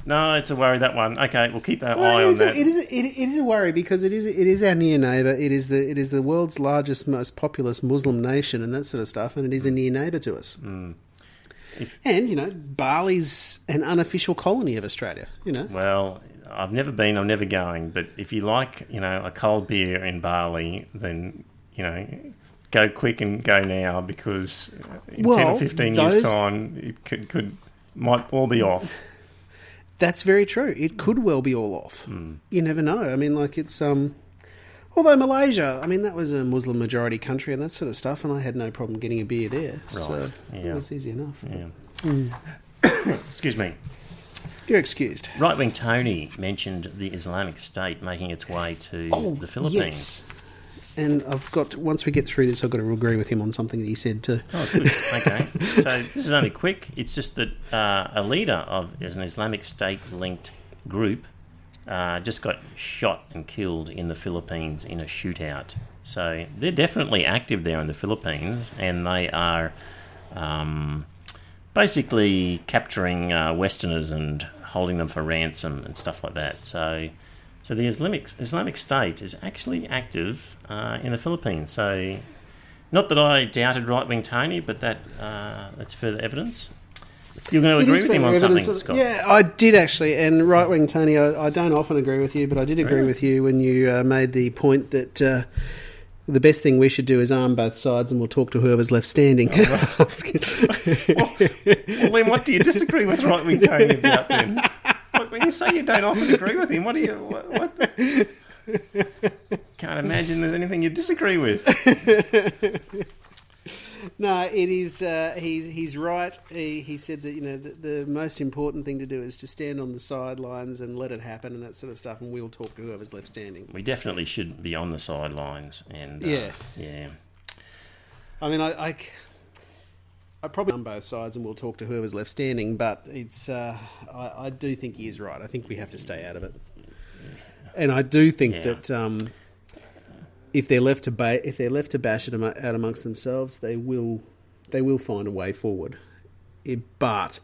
S1: No, it's a worry that one. Okay, we'll keep our
S2: Well,
S1: eye on
S2: a,
S1: that.
S2: it, is a, it, it is a worry because it is it is our near neighbour. It is the it is the world's largest, most populous Muslim nation, and that sort of stuff. And it is a near neighbour to us.
S1: Mm. If-
S2: and you know, Bali's an unofficial colony of Australia. You know,
S1: Well, I've never been. I'm never going. But if you like, you know, a cold beer in Bali, then you know, go quick and go now because in ten or fifteen
S2: those-
S1: years' time, it could, could might all be off.
S2: That's very true. It could well be all off.
S1: Hmm.
S2: You never know. I mean, like it's um. Although Malaysia, I mean, that was a Muslim majority country and that sort of stuff, and I had no problem getting a beer there. So
S1: Right,
S2: it
S1: yeah.
S2: was easy enough.
S1: Yeah. Excuse me.
S2: You're excused.
S1: Right wing Tony mentioned the Islamic State making its way to the Philippines.
S2: Oh, Yes. And I've got once we get through this, I've got to agree with him on something that he said too.
S1: Oh. Okay. So this is only quick. It's just that uh, a leader of is an Islamic State linked group uh, just got shot and killed in the Philippines in a shootout. So they're definitely active there in the Philippines, and they are um, basically capturing uh, Westerners and holding them for ransom and stuff like that. So. So the Islamic Islamic State is actually active uh, in the Philippines. So not that I doubted right wing Tony, but that uh, that's further evidence. You're going to agree with him on something, Scott?
S2: Yeah, I did actually. And right wing Tony, I, I don't often agree with you, but I did agree
S1: Really?
S2: with you when you uh, made the point that uh, the best thing we should do is arm both sides, and we'll talk to whoever's left standing.
S4: well, then what do you disagree with right wing Tony about then? When you say you don't often agree with him, what do you. What, what? Can't imagine there's anything you disagree with.
S2: No, it is. Uh, he's he's right. He, he said that you know the, the most important thing to do is to stand on the sidelines and let it happen and that sort of stuff, and we'll talk to whoever's left standing.
S1: We definitely should be on the sidelines. And uh,
S2: Yeah.
S1: yeah.
S2: I mean, I, I, I probably on both sides, and we'll talk to whoever's left standing. But it's, uh, I, I do think he is right. I think we have to stay out of it, and I do think
S1: Yeah.
S2: that um, if they're left to ba- if they're left to bash it out amongst themselves, they will they will find a way forward. It, but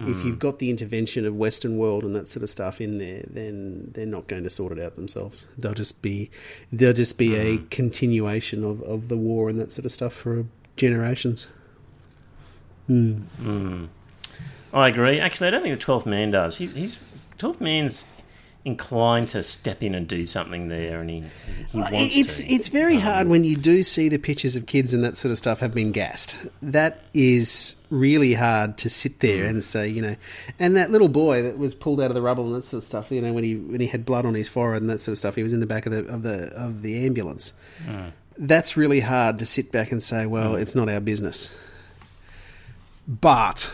S2: if you've got the intervention of Western world and that sort of stuff in there, then they're not going to sort it out themselves. They'll just be they'll just be a continuation of, of the war and that sort of stuff for generations. Hmm. Hmm.
S1: I agree. Actually, I don't think the 12th man does. He's, he's 12th man's inclined to step in and do something there, and he, he wants
S2: It's
S1: to.
S2: it's very um, hard when you do see the pictures of kids and that sort of stuff have been gassed. That is really hard to sit there hmm. and say, you know, and that little boy that was pulled out of the rubble and that sort of stuff. You know, when he when he had blood on his forehead and that sort of stuff, he was in the back of the of the of the ambulance. That's really hard to sit back and say, well, it's not our business. But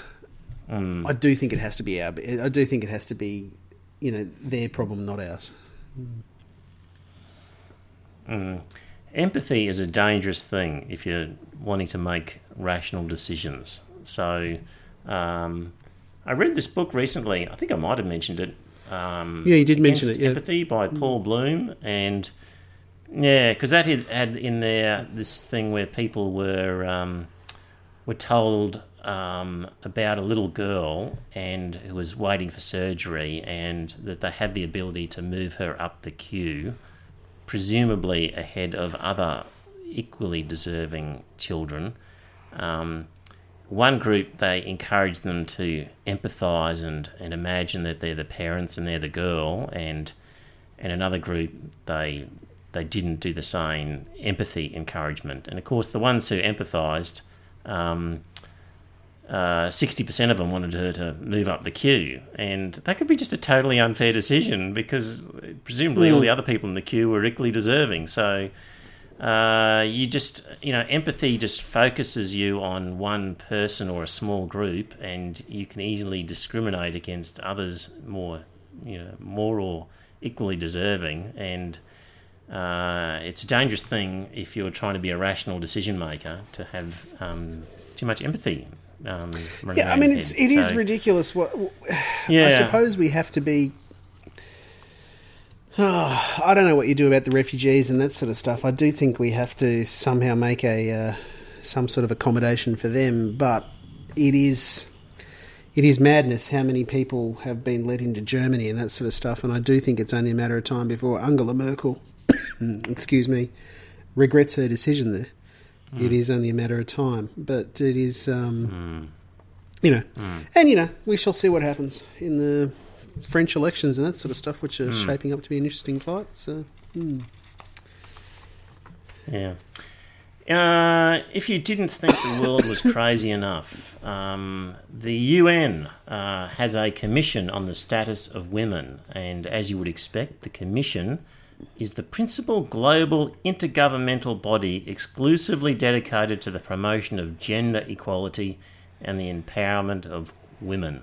S2: I do think it has to be our. I do think it has to be, you know, their problem, not ours.
S1: Empathy is a dangerous thing if you're wanting to make rational decisions. So, um, I read this book recently. I think I might have mentioned it. Um,
S2: Yeah, you did mention it, yeah.
S1: Empathy by Paul Bloom, and yeah, because that had, had in there this thing where people were um, were told um, about a little girl and who was waiting for surgery, and that they had the ability to move her up the queue, presumably ahead of other equally deserving children. Um, one group they encourage them to empathise and, and imagine that they're the parents and they're the girl, and and another group they they didn't do the same empathy encouragement. And of course, the ones who empathised, um, sixty percent of them wanted her to move up the queue, and that could be just a totally unfair decision because presumably all the other people in the queue were equally deserving. So uh, you just you know empathy just focuses you on one person or a small group and you can easily discriminate against others more you know more or equally deserving. And uh, it's a dangerous thing if you're trying to be a rational decision maker to have um, too much empathy um,
S2: Yeah, I mean, it's it is
S1: So,
S2: ridiculous. What
S1: yeah
S2: I suppose we have to be. Oh, I don't know what you do about the refugees and that sort of stuff. I do think we have to somehow make a uh, some sort of accommodation for them, but it is it is madness how many people have been let into Germany and that sort of stuff. And I do think it's only a matter of time before Angela Merkel, excuse me, regrets her decision there. It is only a matter of time, but it is. Um, you know, and you know, we shall see what happens in the French elections and that sort of stuff, which are shaping up to be an interesting fight. So,
S1: Yeah. Uh, if you didn't think the world was crazy enough, um, the UN uh, has a commission on the status of women, and as you would expect, the commission is the principal global intergovernmental body exclusively dedicated to the promotion of gender equality and the empowerment of women.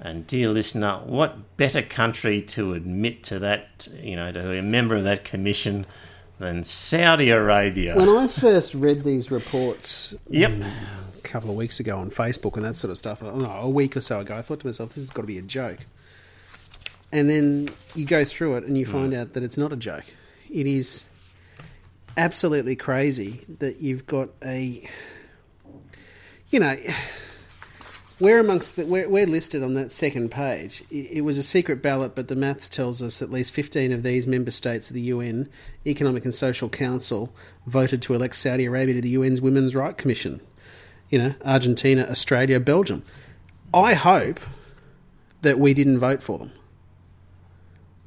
S1: And dear listener, what better country to admit to that, you know, to be a member of that commission than Saudi Arabia?
S2: when I first read these reports
S1: yep.
S2: Mm, a couple of weeks ago on Facebook and that sort of stuff, I don't know, a week or so ago, I thought to myself, this has got to be a joke. And then you go through it and you find out that it's not a joke. It is absolutely crazy that you've got a, you know, we're amongst the, we're, we're listed on that second page. It, it was a secret ballot, but the maths tells us at least 15 of these member states of the UN Economic and Social Council voted to elect Saudi Arabia to the UN's Women's Rights Commission. You know, Argentina, Australia, Belgium. I hope that we didn't vote for them.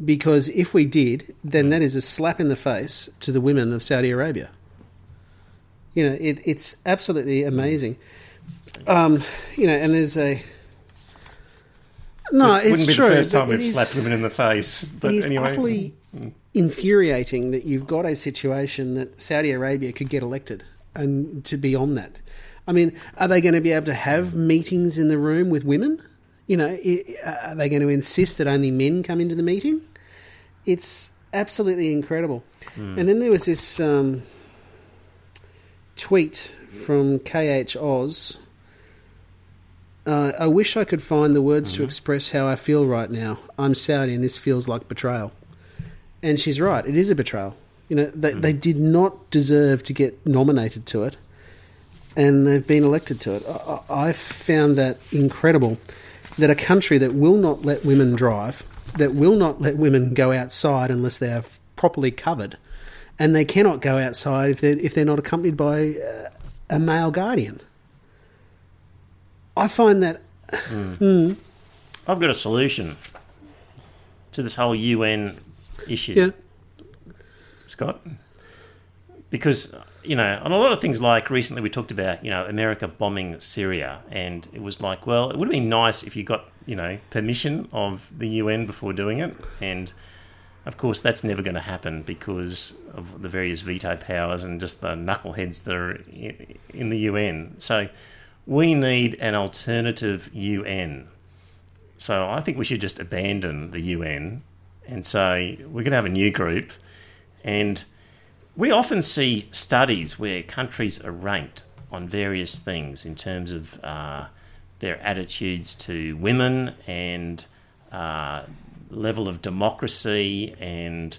S2: Because if we did, then that is a slap in the face to the women of Saudi Arabia. You know, it, it's absolutely amazing. Um, you know, and there's a no,
S5: it
S2: it's
S5: wouldn't be
S2: true.
S5: the first time we've
S2: is-
S5: slapped women in the face. But
S2: it is
S5: anyway,
S2: utterly infuriating that you've got a situation that Saudi Arabia could get elected and to be on that. I mean, are they going to be able to have meetings in the room with women? You know, are they going to insist that only men come into the meeting? It's absolutely incredible. And then there was this um, tweet from KH Oz. Uh, I wish I could find the words to express how I feel right now. I'm Saudi and this feels like betrayal. And she's right, it is a betrayal. You know, they, they did not deserve to get nominated to it, and they've been elected to it. I I found that incredible that a country that will not let women drive, that will not let women go outside unless they are properly covered, and they cannot go outside if they're, if they're not accompanied by uh, a male guardian. I find that
S1: I've got a solution to this whole UN issue.
S2: yeah,
S1: Scott. Because, you know, on a lot of things like recently we talked about, you know, America bombing Syria, and it was like, well, it would have been nice if you got, you know, permission of the UN before doing it. And of course, that's never going to happen because of the various veto powers and just the knuckleheads that are in the UN. So we need an alternative UN. So I think we should just abandon the UN and say we're going to have a new group. And we often see studies where countries are ranked on various things in terms of uh, their attitudes to women and uh, level of democracy and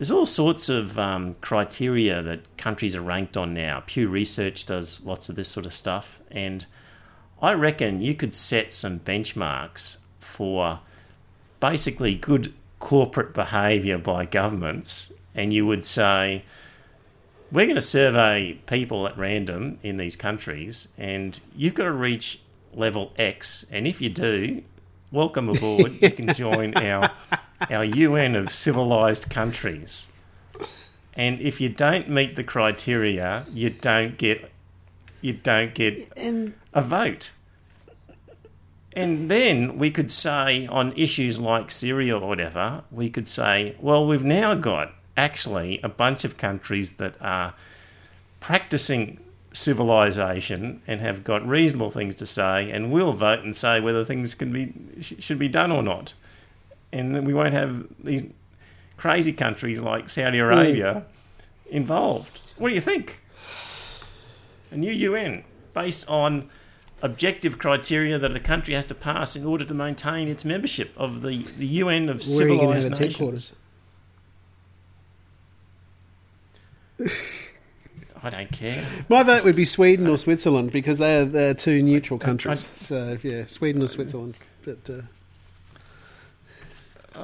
S1: there's all sorts of um, criteria that countries are ranked on now. Pew Research does lots of this sort of stuff, and I reckon you could set some benchmarks for basically good corporate behaviour by governments, and you would say, we're going to survey people at random in these countries, and you've got to reach level X, and if you do, welcome aboard. You can join our our UN of civilized countries. And if you don't meet the criteria, you don't get you don't get
S2: And
S1: a vote. And then we could say on issues like Syria or whatever, we could say, well, we've now got actually a bunch of countries that are practicing civilization and have got reasonable things to say, and we'll vote and say whether things can be sh- should be done or not. And we won't have these crazy countries like Saudi hmm. Arabia involved. What do you think? A new UN based on objective criteria that a country has to pass in order to maintain its membership of the, the UN of
S2: where are you going
S1: civilized nations.
S2: headquarters?
S1: I don't care.
S2: My vote would be Sweden or Switzerland because they're they're two neutral countries. So yeah, Sweden or Switzerland. But uh,
S1: Oh,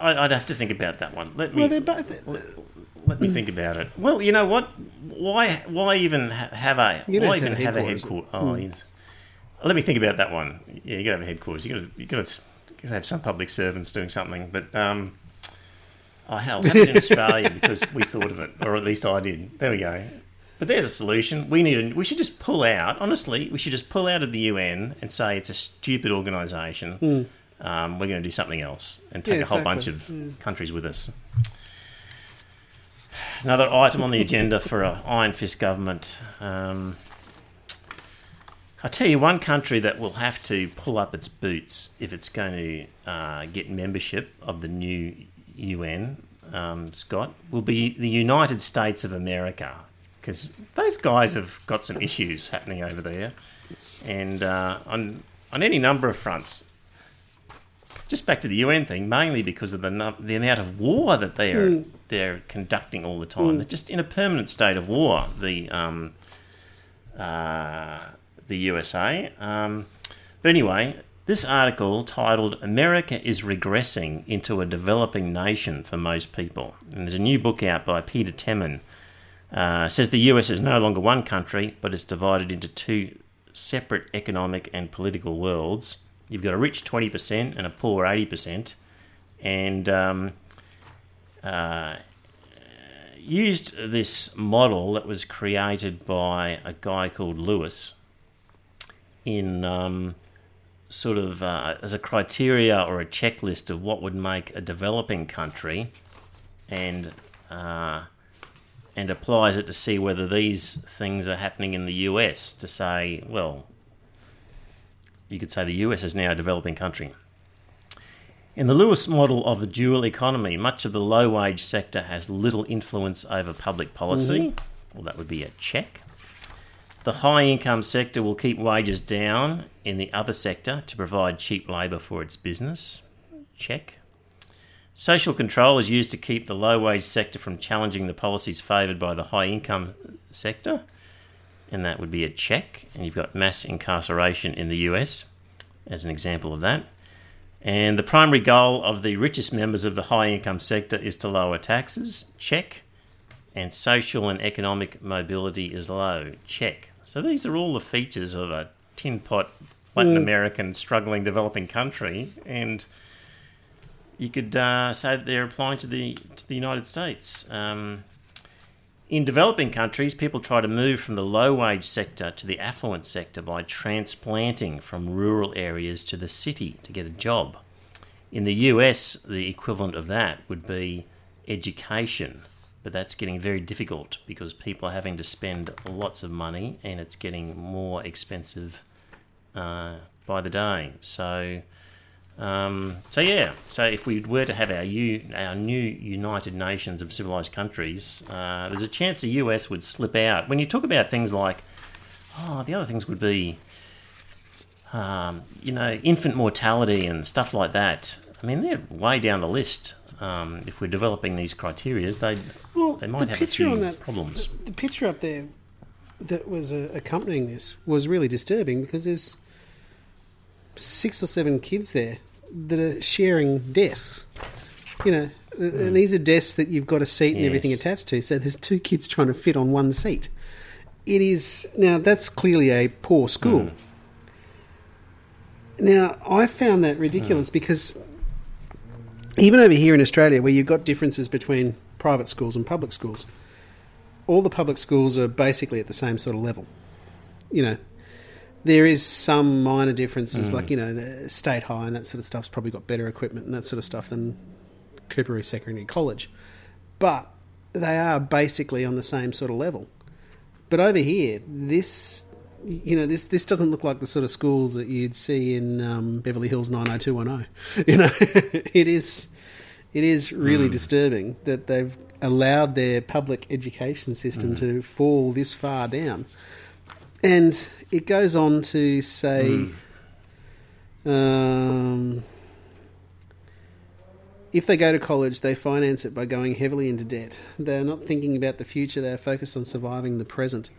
S1: I- I'd have to think about that one. Let me
S2: well, they're both.
S1: let me think about it. Well, you know what? Why why even have a
S2: You
S1: why even have a
S2: headquarters.
S1: Oh, yes. Let me think about that one. Yeah, you got to have a headquarters. You got to you got to have some public servants doing something. But um, oh hell, have it in Australia because we thought of it, or at least I did. There we go. But there's a solution. We need. We should just pull out. Honestly, we should just pull out of the UN and say it's a stupid organisation. Um, we're going to do something else and take
S2: Hmm. Yeah,
S1: a whole bunch
S2: exactly.
S1: of countries with us. Another item on the agenda for a Iron Fist government. Um, I tell you, one country that will have to pull up its boots if it's going to uh, get membership of the new UN, um, Scott, will be the United States of America, because those guys have got some issues happening over there, and uh, on on any number of fronts. Just back to the UN thing, mainly because of the num- the amount of war that they're they're conducting all the time. They're just in a permanent state of war. The um, uh, the USA. Um, but anyway, this article titled "America is Regressing into a Developing Nation for Most People," and there's a new book out by Peter Temin. Uh, says the US is no longer one country, but it's divided into two separate economic and political worlds. You've got a rich 20% and a poor 80%. And um, uh, used this model that was created by a guy called Lewis in um, sort of uh, as a criteria or a checklist of what would make a developing country and uh, and applies it to see whether these things are happening in the US to say, well, you could say the US is now a developing country. In the Lewis model of a dual economy, much of the low wage sector has little influence over public policy. Well, that would be a check. The high income sector will keep wages down in the other sector to provide cheap labour for its business. Check. Social control is used to keep the low wage sector from challenging the policies favoured by the high income sector, and that would be a check. And you've got mass incarceration in the US as an example of that. And the primary goal of the richest members of the high income sector is to lower taxes, check. And social and economic mobility is low, check. So these are all the features of a tin pot Latin American struggling developing country, and you could uh, say that they're applying to the to the United States. Um, in developing countries, people try to move from the low wage sector to the affluent sector by transplanting from rural areas to the city to get a job. In the US, the equivalent of that would be education, but that's getting very difficult because people are having to spend lots of money and it's getting more expensive uh, by the day. So, um, so yeah. So if we were to have our U, our new United Nations of civilized countries, uh, there's a chance the US would slip out. When you talk about things like oh, the other things would be, um, you know, infant mortality and stuff like that. I mean, they're way down the list. Um, if we're developing these criteria, they
S2: Well,
S1: they might
S2: the
S1: have a few
S2: that
S1: problems.
S2: The picture up there that was uh, accompanying this was really disturbing because there's six or seven kids there that are sharing desks. You know, and these are desks that you've got a seat and everything attached to. So there's two kids trying to fit on one seat. It is now that's clearly a poor school. Now I found that ridiculous because even over here in Australia, where you've got differences between private schools and public schools, all the public schools are basically at the same sort of level. You know, there is some minor differences, like mm. you know, the state high and that sort of stuff's probably got better equipment and that sort of stuff than Coorparoo Secondary College, but they are basically on the same sort of level. But over here, this you know this this doesn't look like the sort of schools that you'd see in um, Beverly Hills 90210. You know, it is it is really disturbing that they've allowed their public education system to fall this far down. And it goes on to say, um, if they go to college, they finance it by going heavily into debt. They are not thinking about the future, they are focused on surviving the present.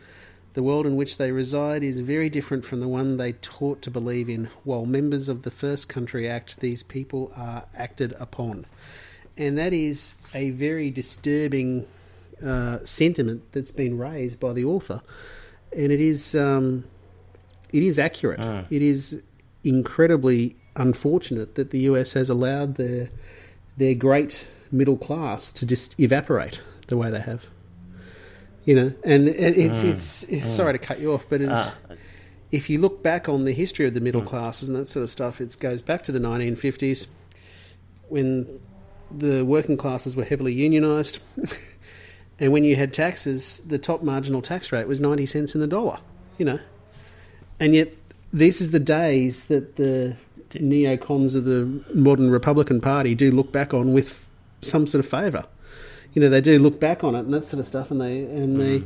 S2: The world in which they reside is very different from the one they taught to believe in. While members of the First Country Act, these people are acted upon. And that is a very disturbing uh, sentiment that's been raised by the author. And it is, um, it is accurate. It is incredibly unfortunate that the US has allowed their, their great middle class to just evaporate the way they have. You know, and it- it's, mm. it's, it's mm. sorry to cut you off, but it's, ah. if you look back on the history of the middle mm. classes and that sort of stuff, it goes back to the 1950s when the working classes were heavily unionised. and when you had taxes, the top marginal tax rate was 90 cents in the dollar, you know. And yet, this is the days that the neocons of the modern Republican Party do look back on with some sort of favour. You know, they do look back on it and that sort of stuff, and they and they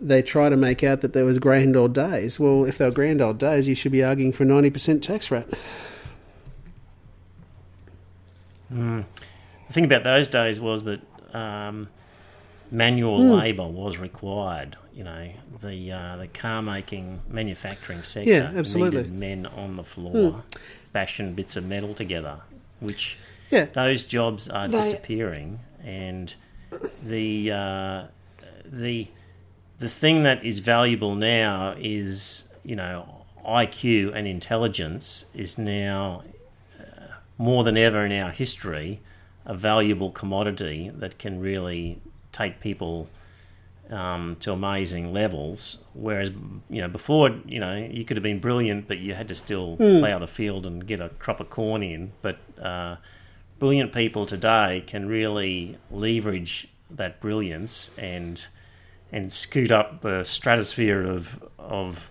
S2: they try to make out that there was grand old days. Well, if they were grand old days, you should be arguing for ninety percent tax rate.
S1: The thing about those days was that um, manual
S2: Hmm.
S1: labour was required. You know, the uh, the car making manufacturing sector
S2: Yeah, absolutely.
S1: needed men on the floor bashing bits of metal together, which
S2: Yeah,
S1: those jobs are
S2: They-
S1: disappearing, and the uh, the the thing that is valuable now is you know IQ and intelligence is now uh, more than ever in our history a valuable commodity that can really take people um, to amazing levels. Whereas you know before you know you could have been brilliant, but you had to still plough the field and get a crop of corn in. But uh, brilliant people today can really leverage that brilliance and and scoot up the stratosphere of of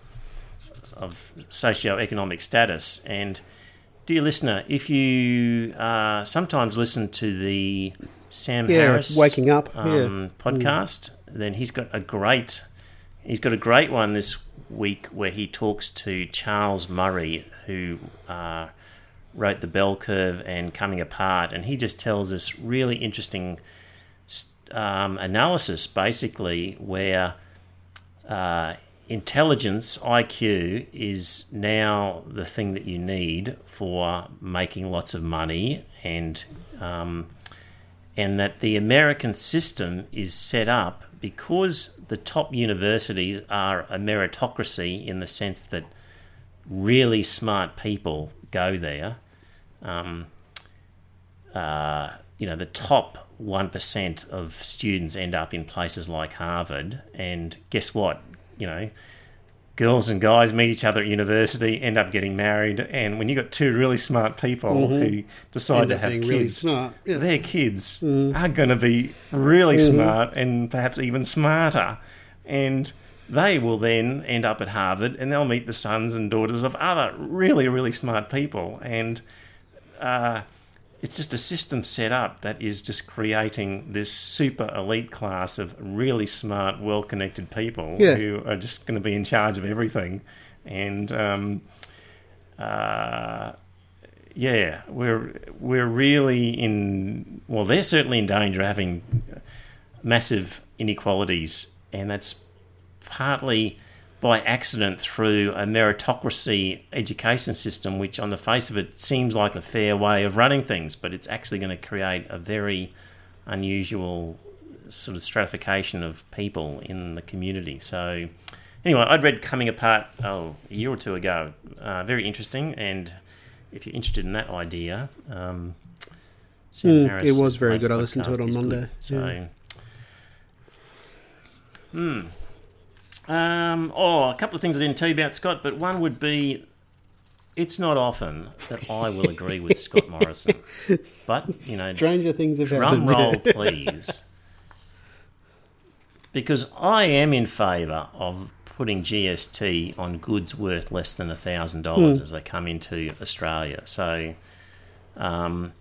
S1: of socio-economic status. And dear listener, if you uh, sometimes listen to the Sam
S2: Yeah,
S1: Harris
S2: Waking Up, yeah.
S1: um, podcast, then he's got a great he's got a great one this week where he talks to Charles Murray, who uh, wrote The Bell Curve and Coming Apart, and he just tells us really interesting um, analysis, basically, where uh, intelligence, IQ, is now the thing that you need for making lots of money, and um, and that the American system is set up because the top universities are a meritocracy in the sense that really smart people go there. Um, uh, you know, the top 1% of students end up in places like Harvard. And guess what? You know, girls and guys meet each other at university, end up getting married. And when you've got two really smart people who decide
S2: Mm-hmm. End
S1: to have kids,
S2: really smart, yeah. Mm-hmm.
S1: their kids are going to be really smart and perhaps even smarter. And they will then end up at Harvard and they'll meet the sons and daughters of other really, really smart people. And uh, it's just a system set up that is just creating this super elite class of really smart, well connected people
S2: Yeah.
S1: who are just going to be in charge of everything. And um, uh, yeah, we're we're really in. Well, they're certainly in danger of having massive inequalities, and that's partly by accident through a meritocracy education system, which on the face of it seems like a fair way of running things, but it's actually going to create a very unusual sort of stratification of people in the community. So, anyway, I'd read Coming Apart oh, a year or two ago. Uh, very interesting, and if you're interested in that idea, um,
S2: Mm, it was very good. I listened to it on
S1: is good.
S2: Monday.
S1: So, hmm. Um, oh, a couple of things I didn't tell you about Scott, but one would be it's not often that I will agree with Scott Morrison. But, you know,
S2: Stranger things have
S1: drum
S2: happened.
S1: roll, please. Because I am in favour of putting GST on goods worth less than $1,000
S2: Hmm.
S1: as they come into Australia. So, um,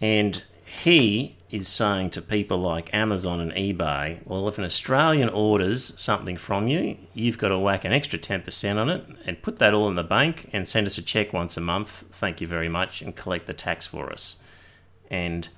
S1: and he is saying to people like Amazon and eBay, well, if an Australian orders something from you, you've got to whack an extra 10% on it and put that all in the bank and send us a check once a month. Thank you very much, and collect the tax for us. And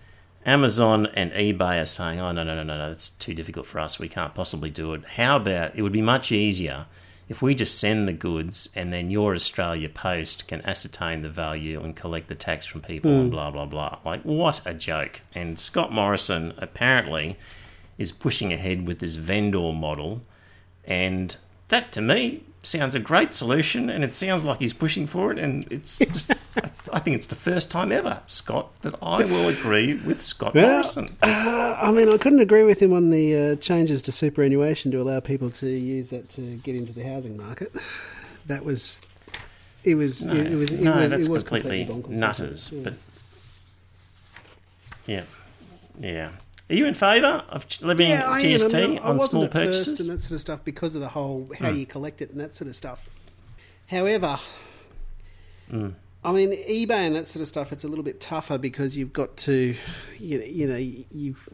S1: Amazon and eBay are saying, oh, no, no, no, no, no, that's too difficult for us. We can't possibly do it. How about it would be much easier if we just send the goods and then your Australia Post can ascertain the value and collect the tax from people and hmm. blah, blah, blah. Like, what a joke. And Scott Morrison apparently is pushing ahead with this vendor model. And that to me sounds a great solution and it sounds like he's pushing for it. And it's just, I, think it's the first time ever, Scott, that I will agree with Scott
S2: Well,
S1: Morrison.
S2: I mean, I couldn't agree with him on the uh, changes to superannuation to allow people to use that to get into the housing market. That was, it was,
S1: No,
S2: it, was, it
S1: no,
S2: was,
S1: that's
S2: it was
S1: completely,
S2: bonkers,
S1: nutters.
S2: wasn't?
S1: But yeah, yeah. Are you in favour of levying
S2: yeah.
S1: GST
S2: I mean, I
S1: on small purchases?
S2: and that sort of stuff because of the whole how
S1: Hmm.
S2: you collect it and that sort of stuff. However,
S1: Hmm.
S2: I mean, eBay and that sort of stuff, it's a little bit tougher because you've got to, you know, you know you've,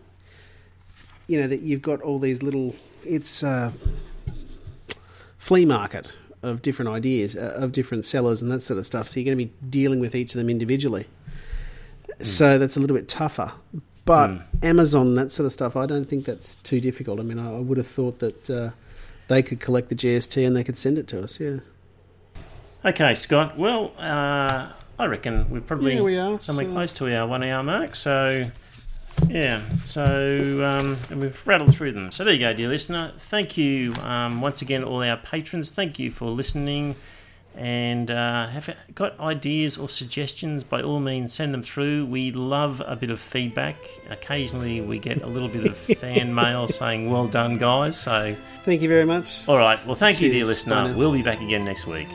S2: you know, that you've got all these little. It's a flea market of different ideas, uh, of different sellers and that sort of stuff. So you're going to be dealing with each of them individually. So that's a little bit tougher. But Amazon, that sort of stuff, I don't think that's too difficult. I mean, I, I would have thought that uh, they could collect the GST and they could send it to us. Yeah.
S1: Okay, Scott. Well, uh, I reckon we're probably
S2: Yeah, we are,
S1: somewhere
S2: so-
S1: close to our one hour mark. So, yeah. So, um, and we've rattled through them. So, there you go, dear listener. Thank you um, once again, all our patrons. Thank you for listening. And uh, have got ideas or suggestions? By all means, send them through. We love a bit of feedback. Occasionally, we get a little bit of fan mail saying, "Well done, guys." So,
S2: Thank you very much.
S1: all right. Well, thank you, dear listener. We'll be back again next week.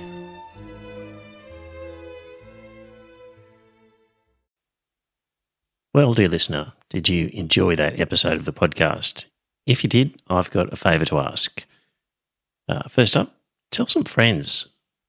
S1: Well, dear listener, did you enjoy that episode of the podcast? If you did, I've got a favour to ask. Uh, first up, tell some friends.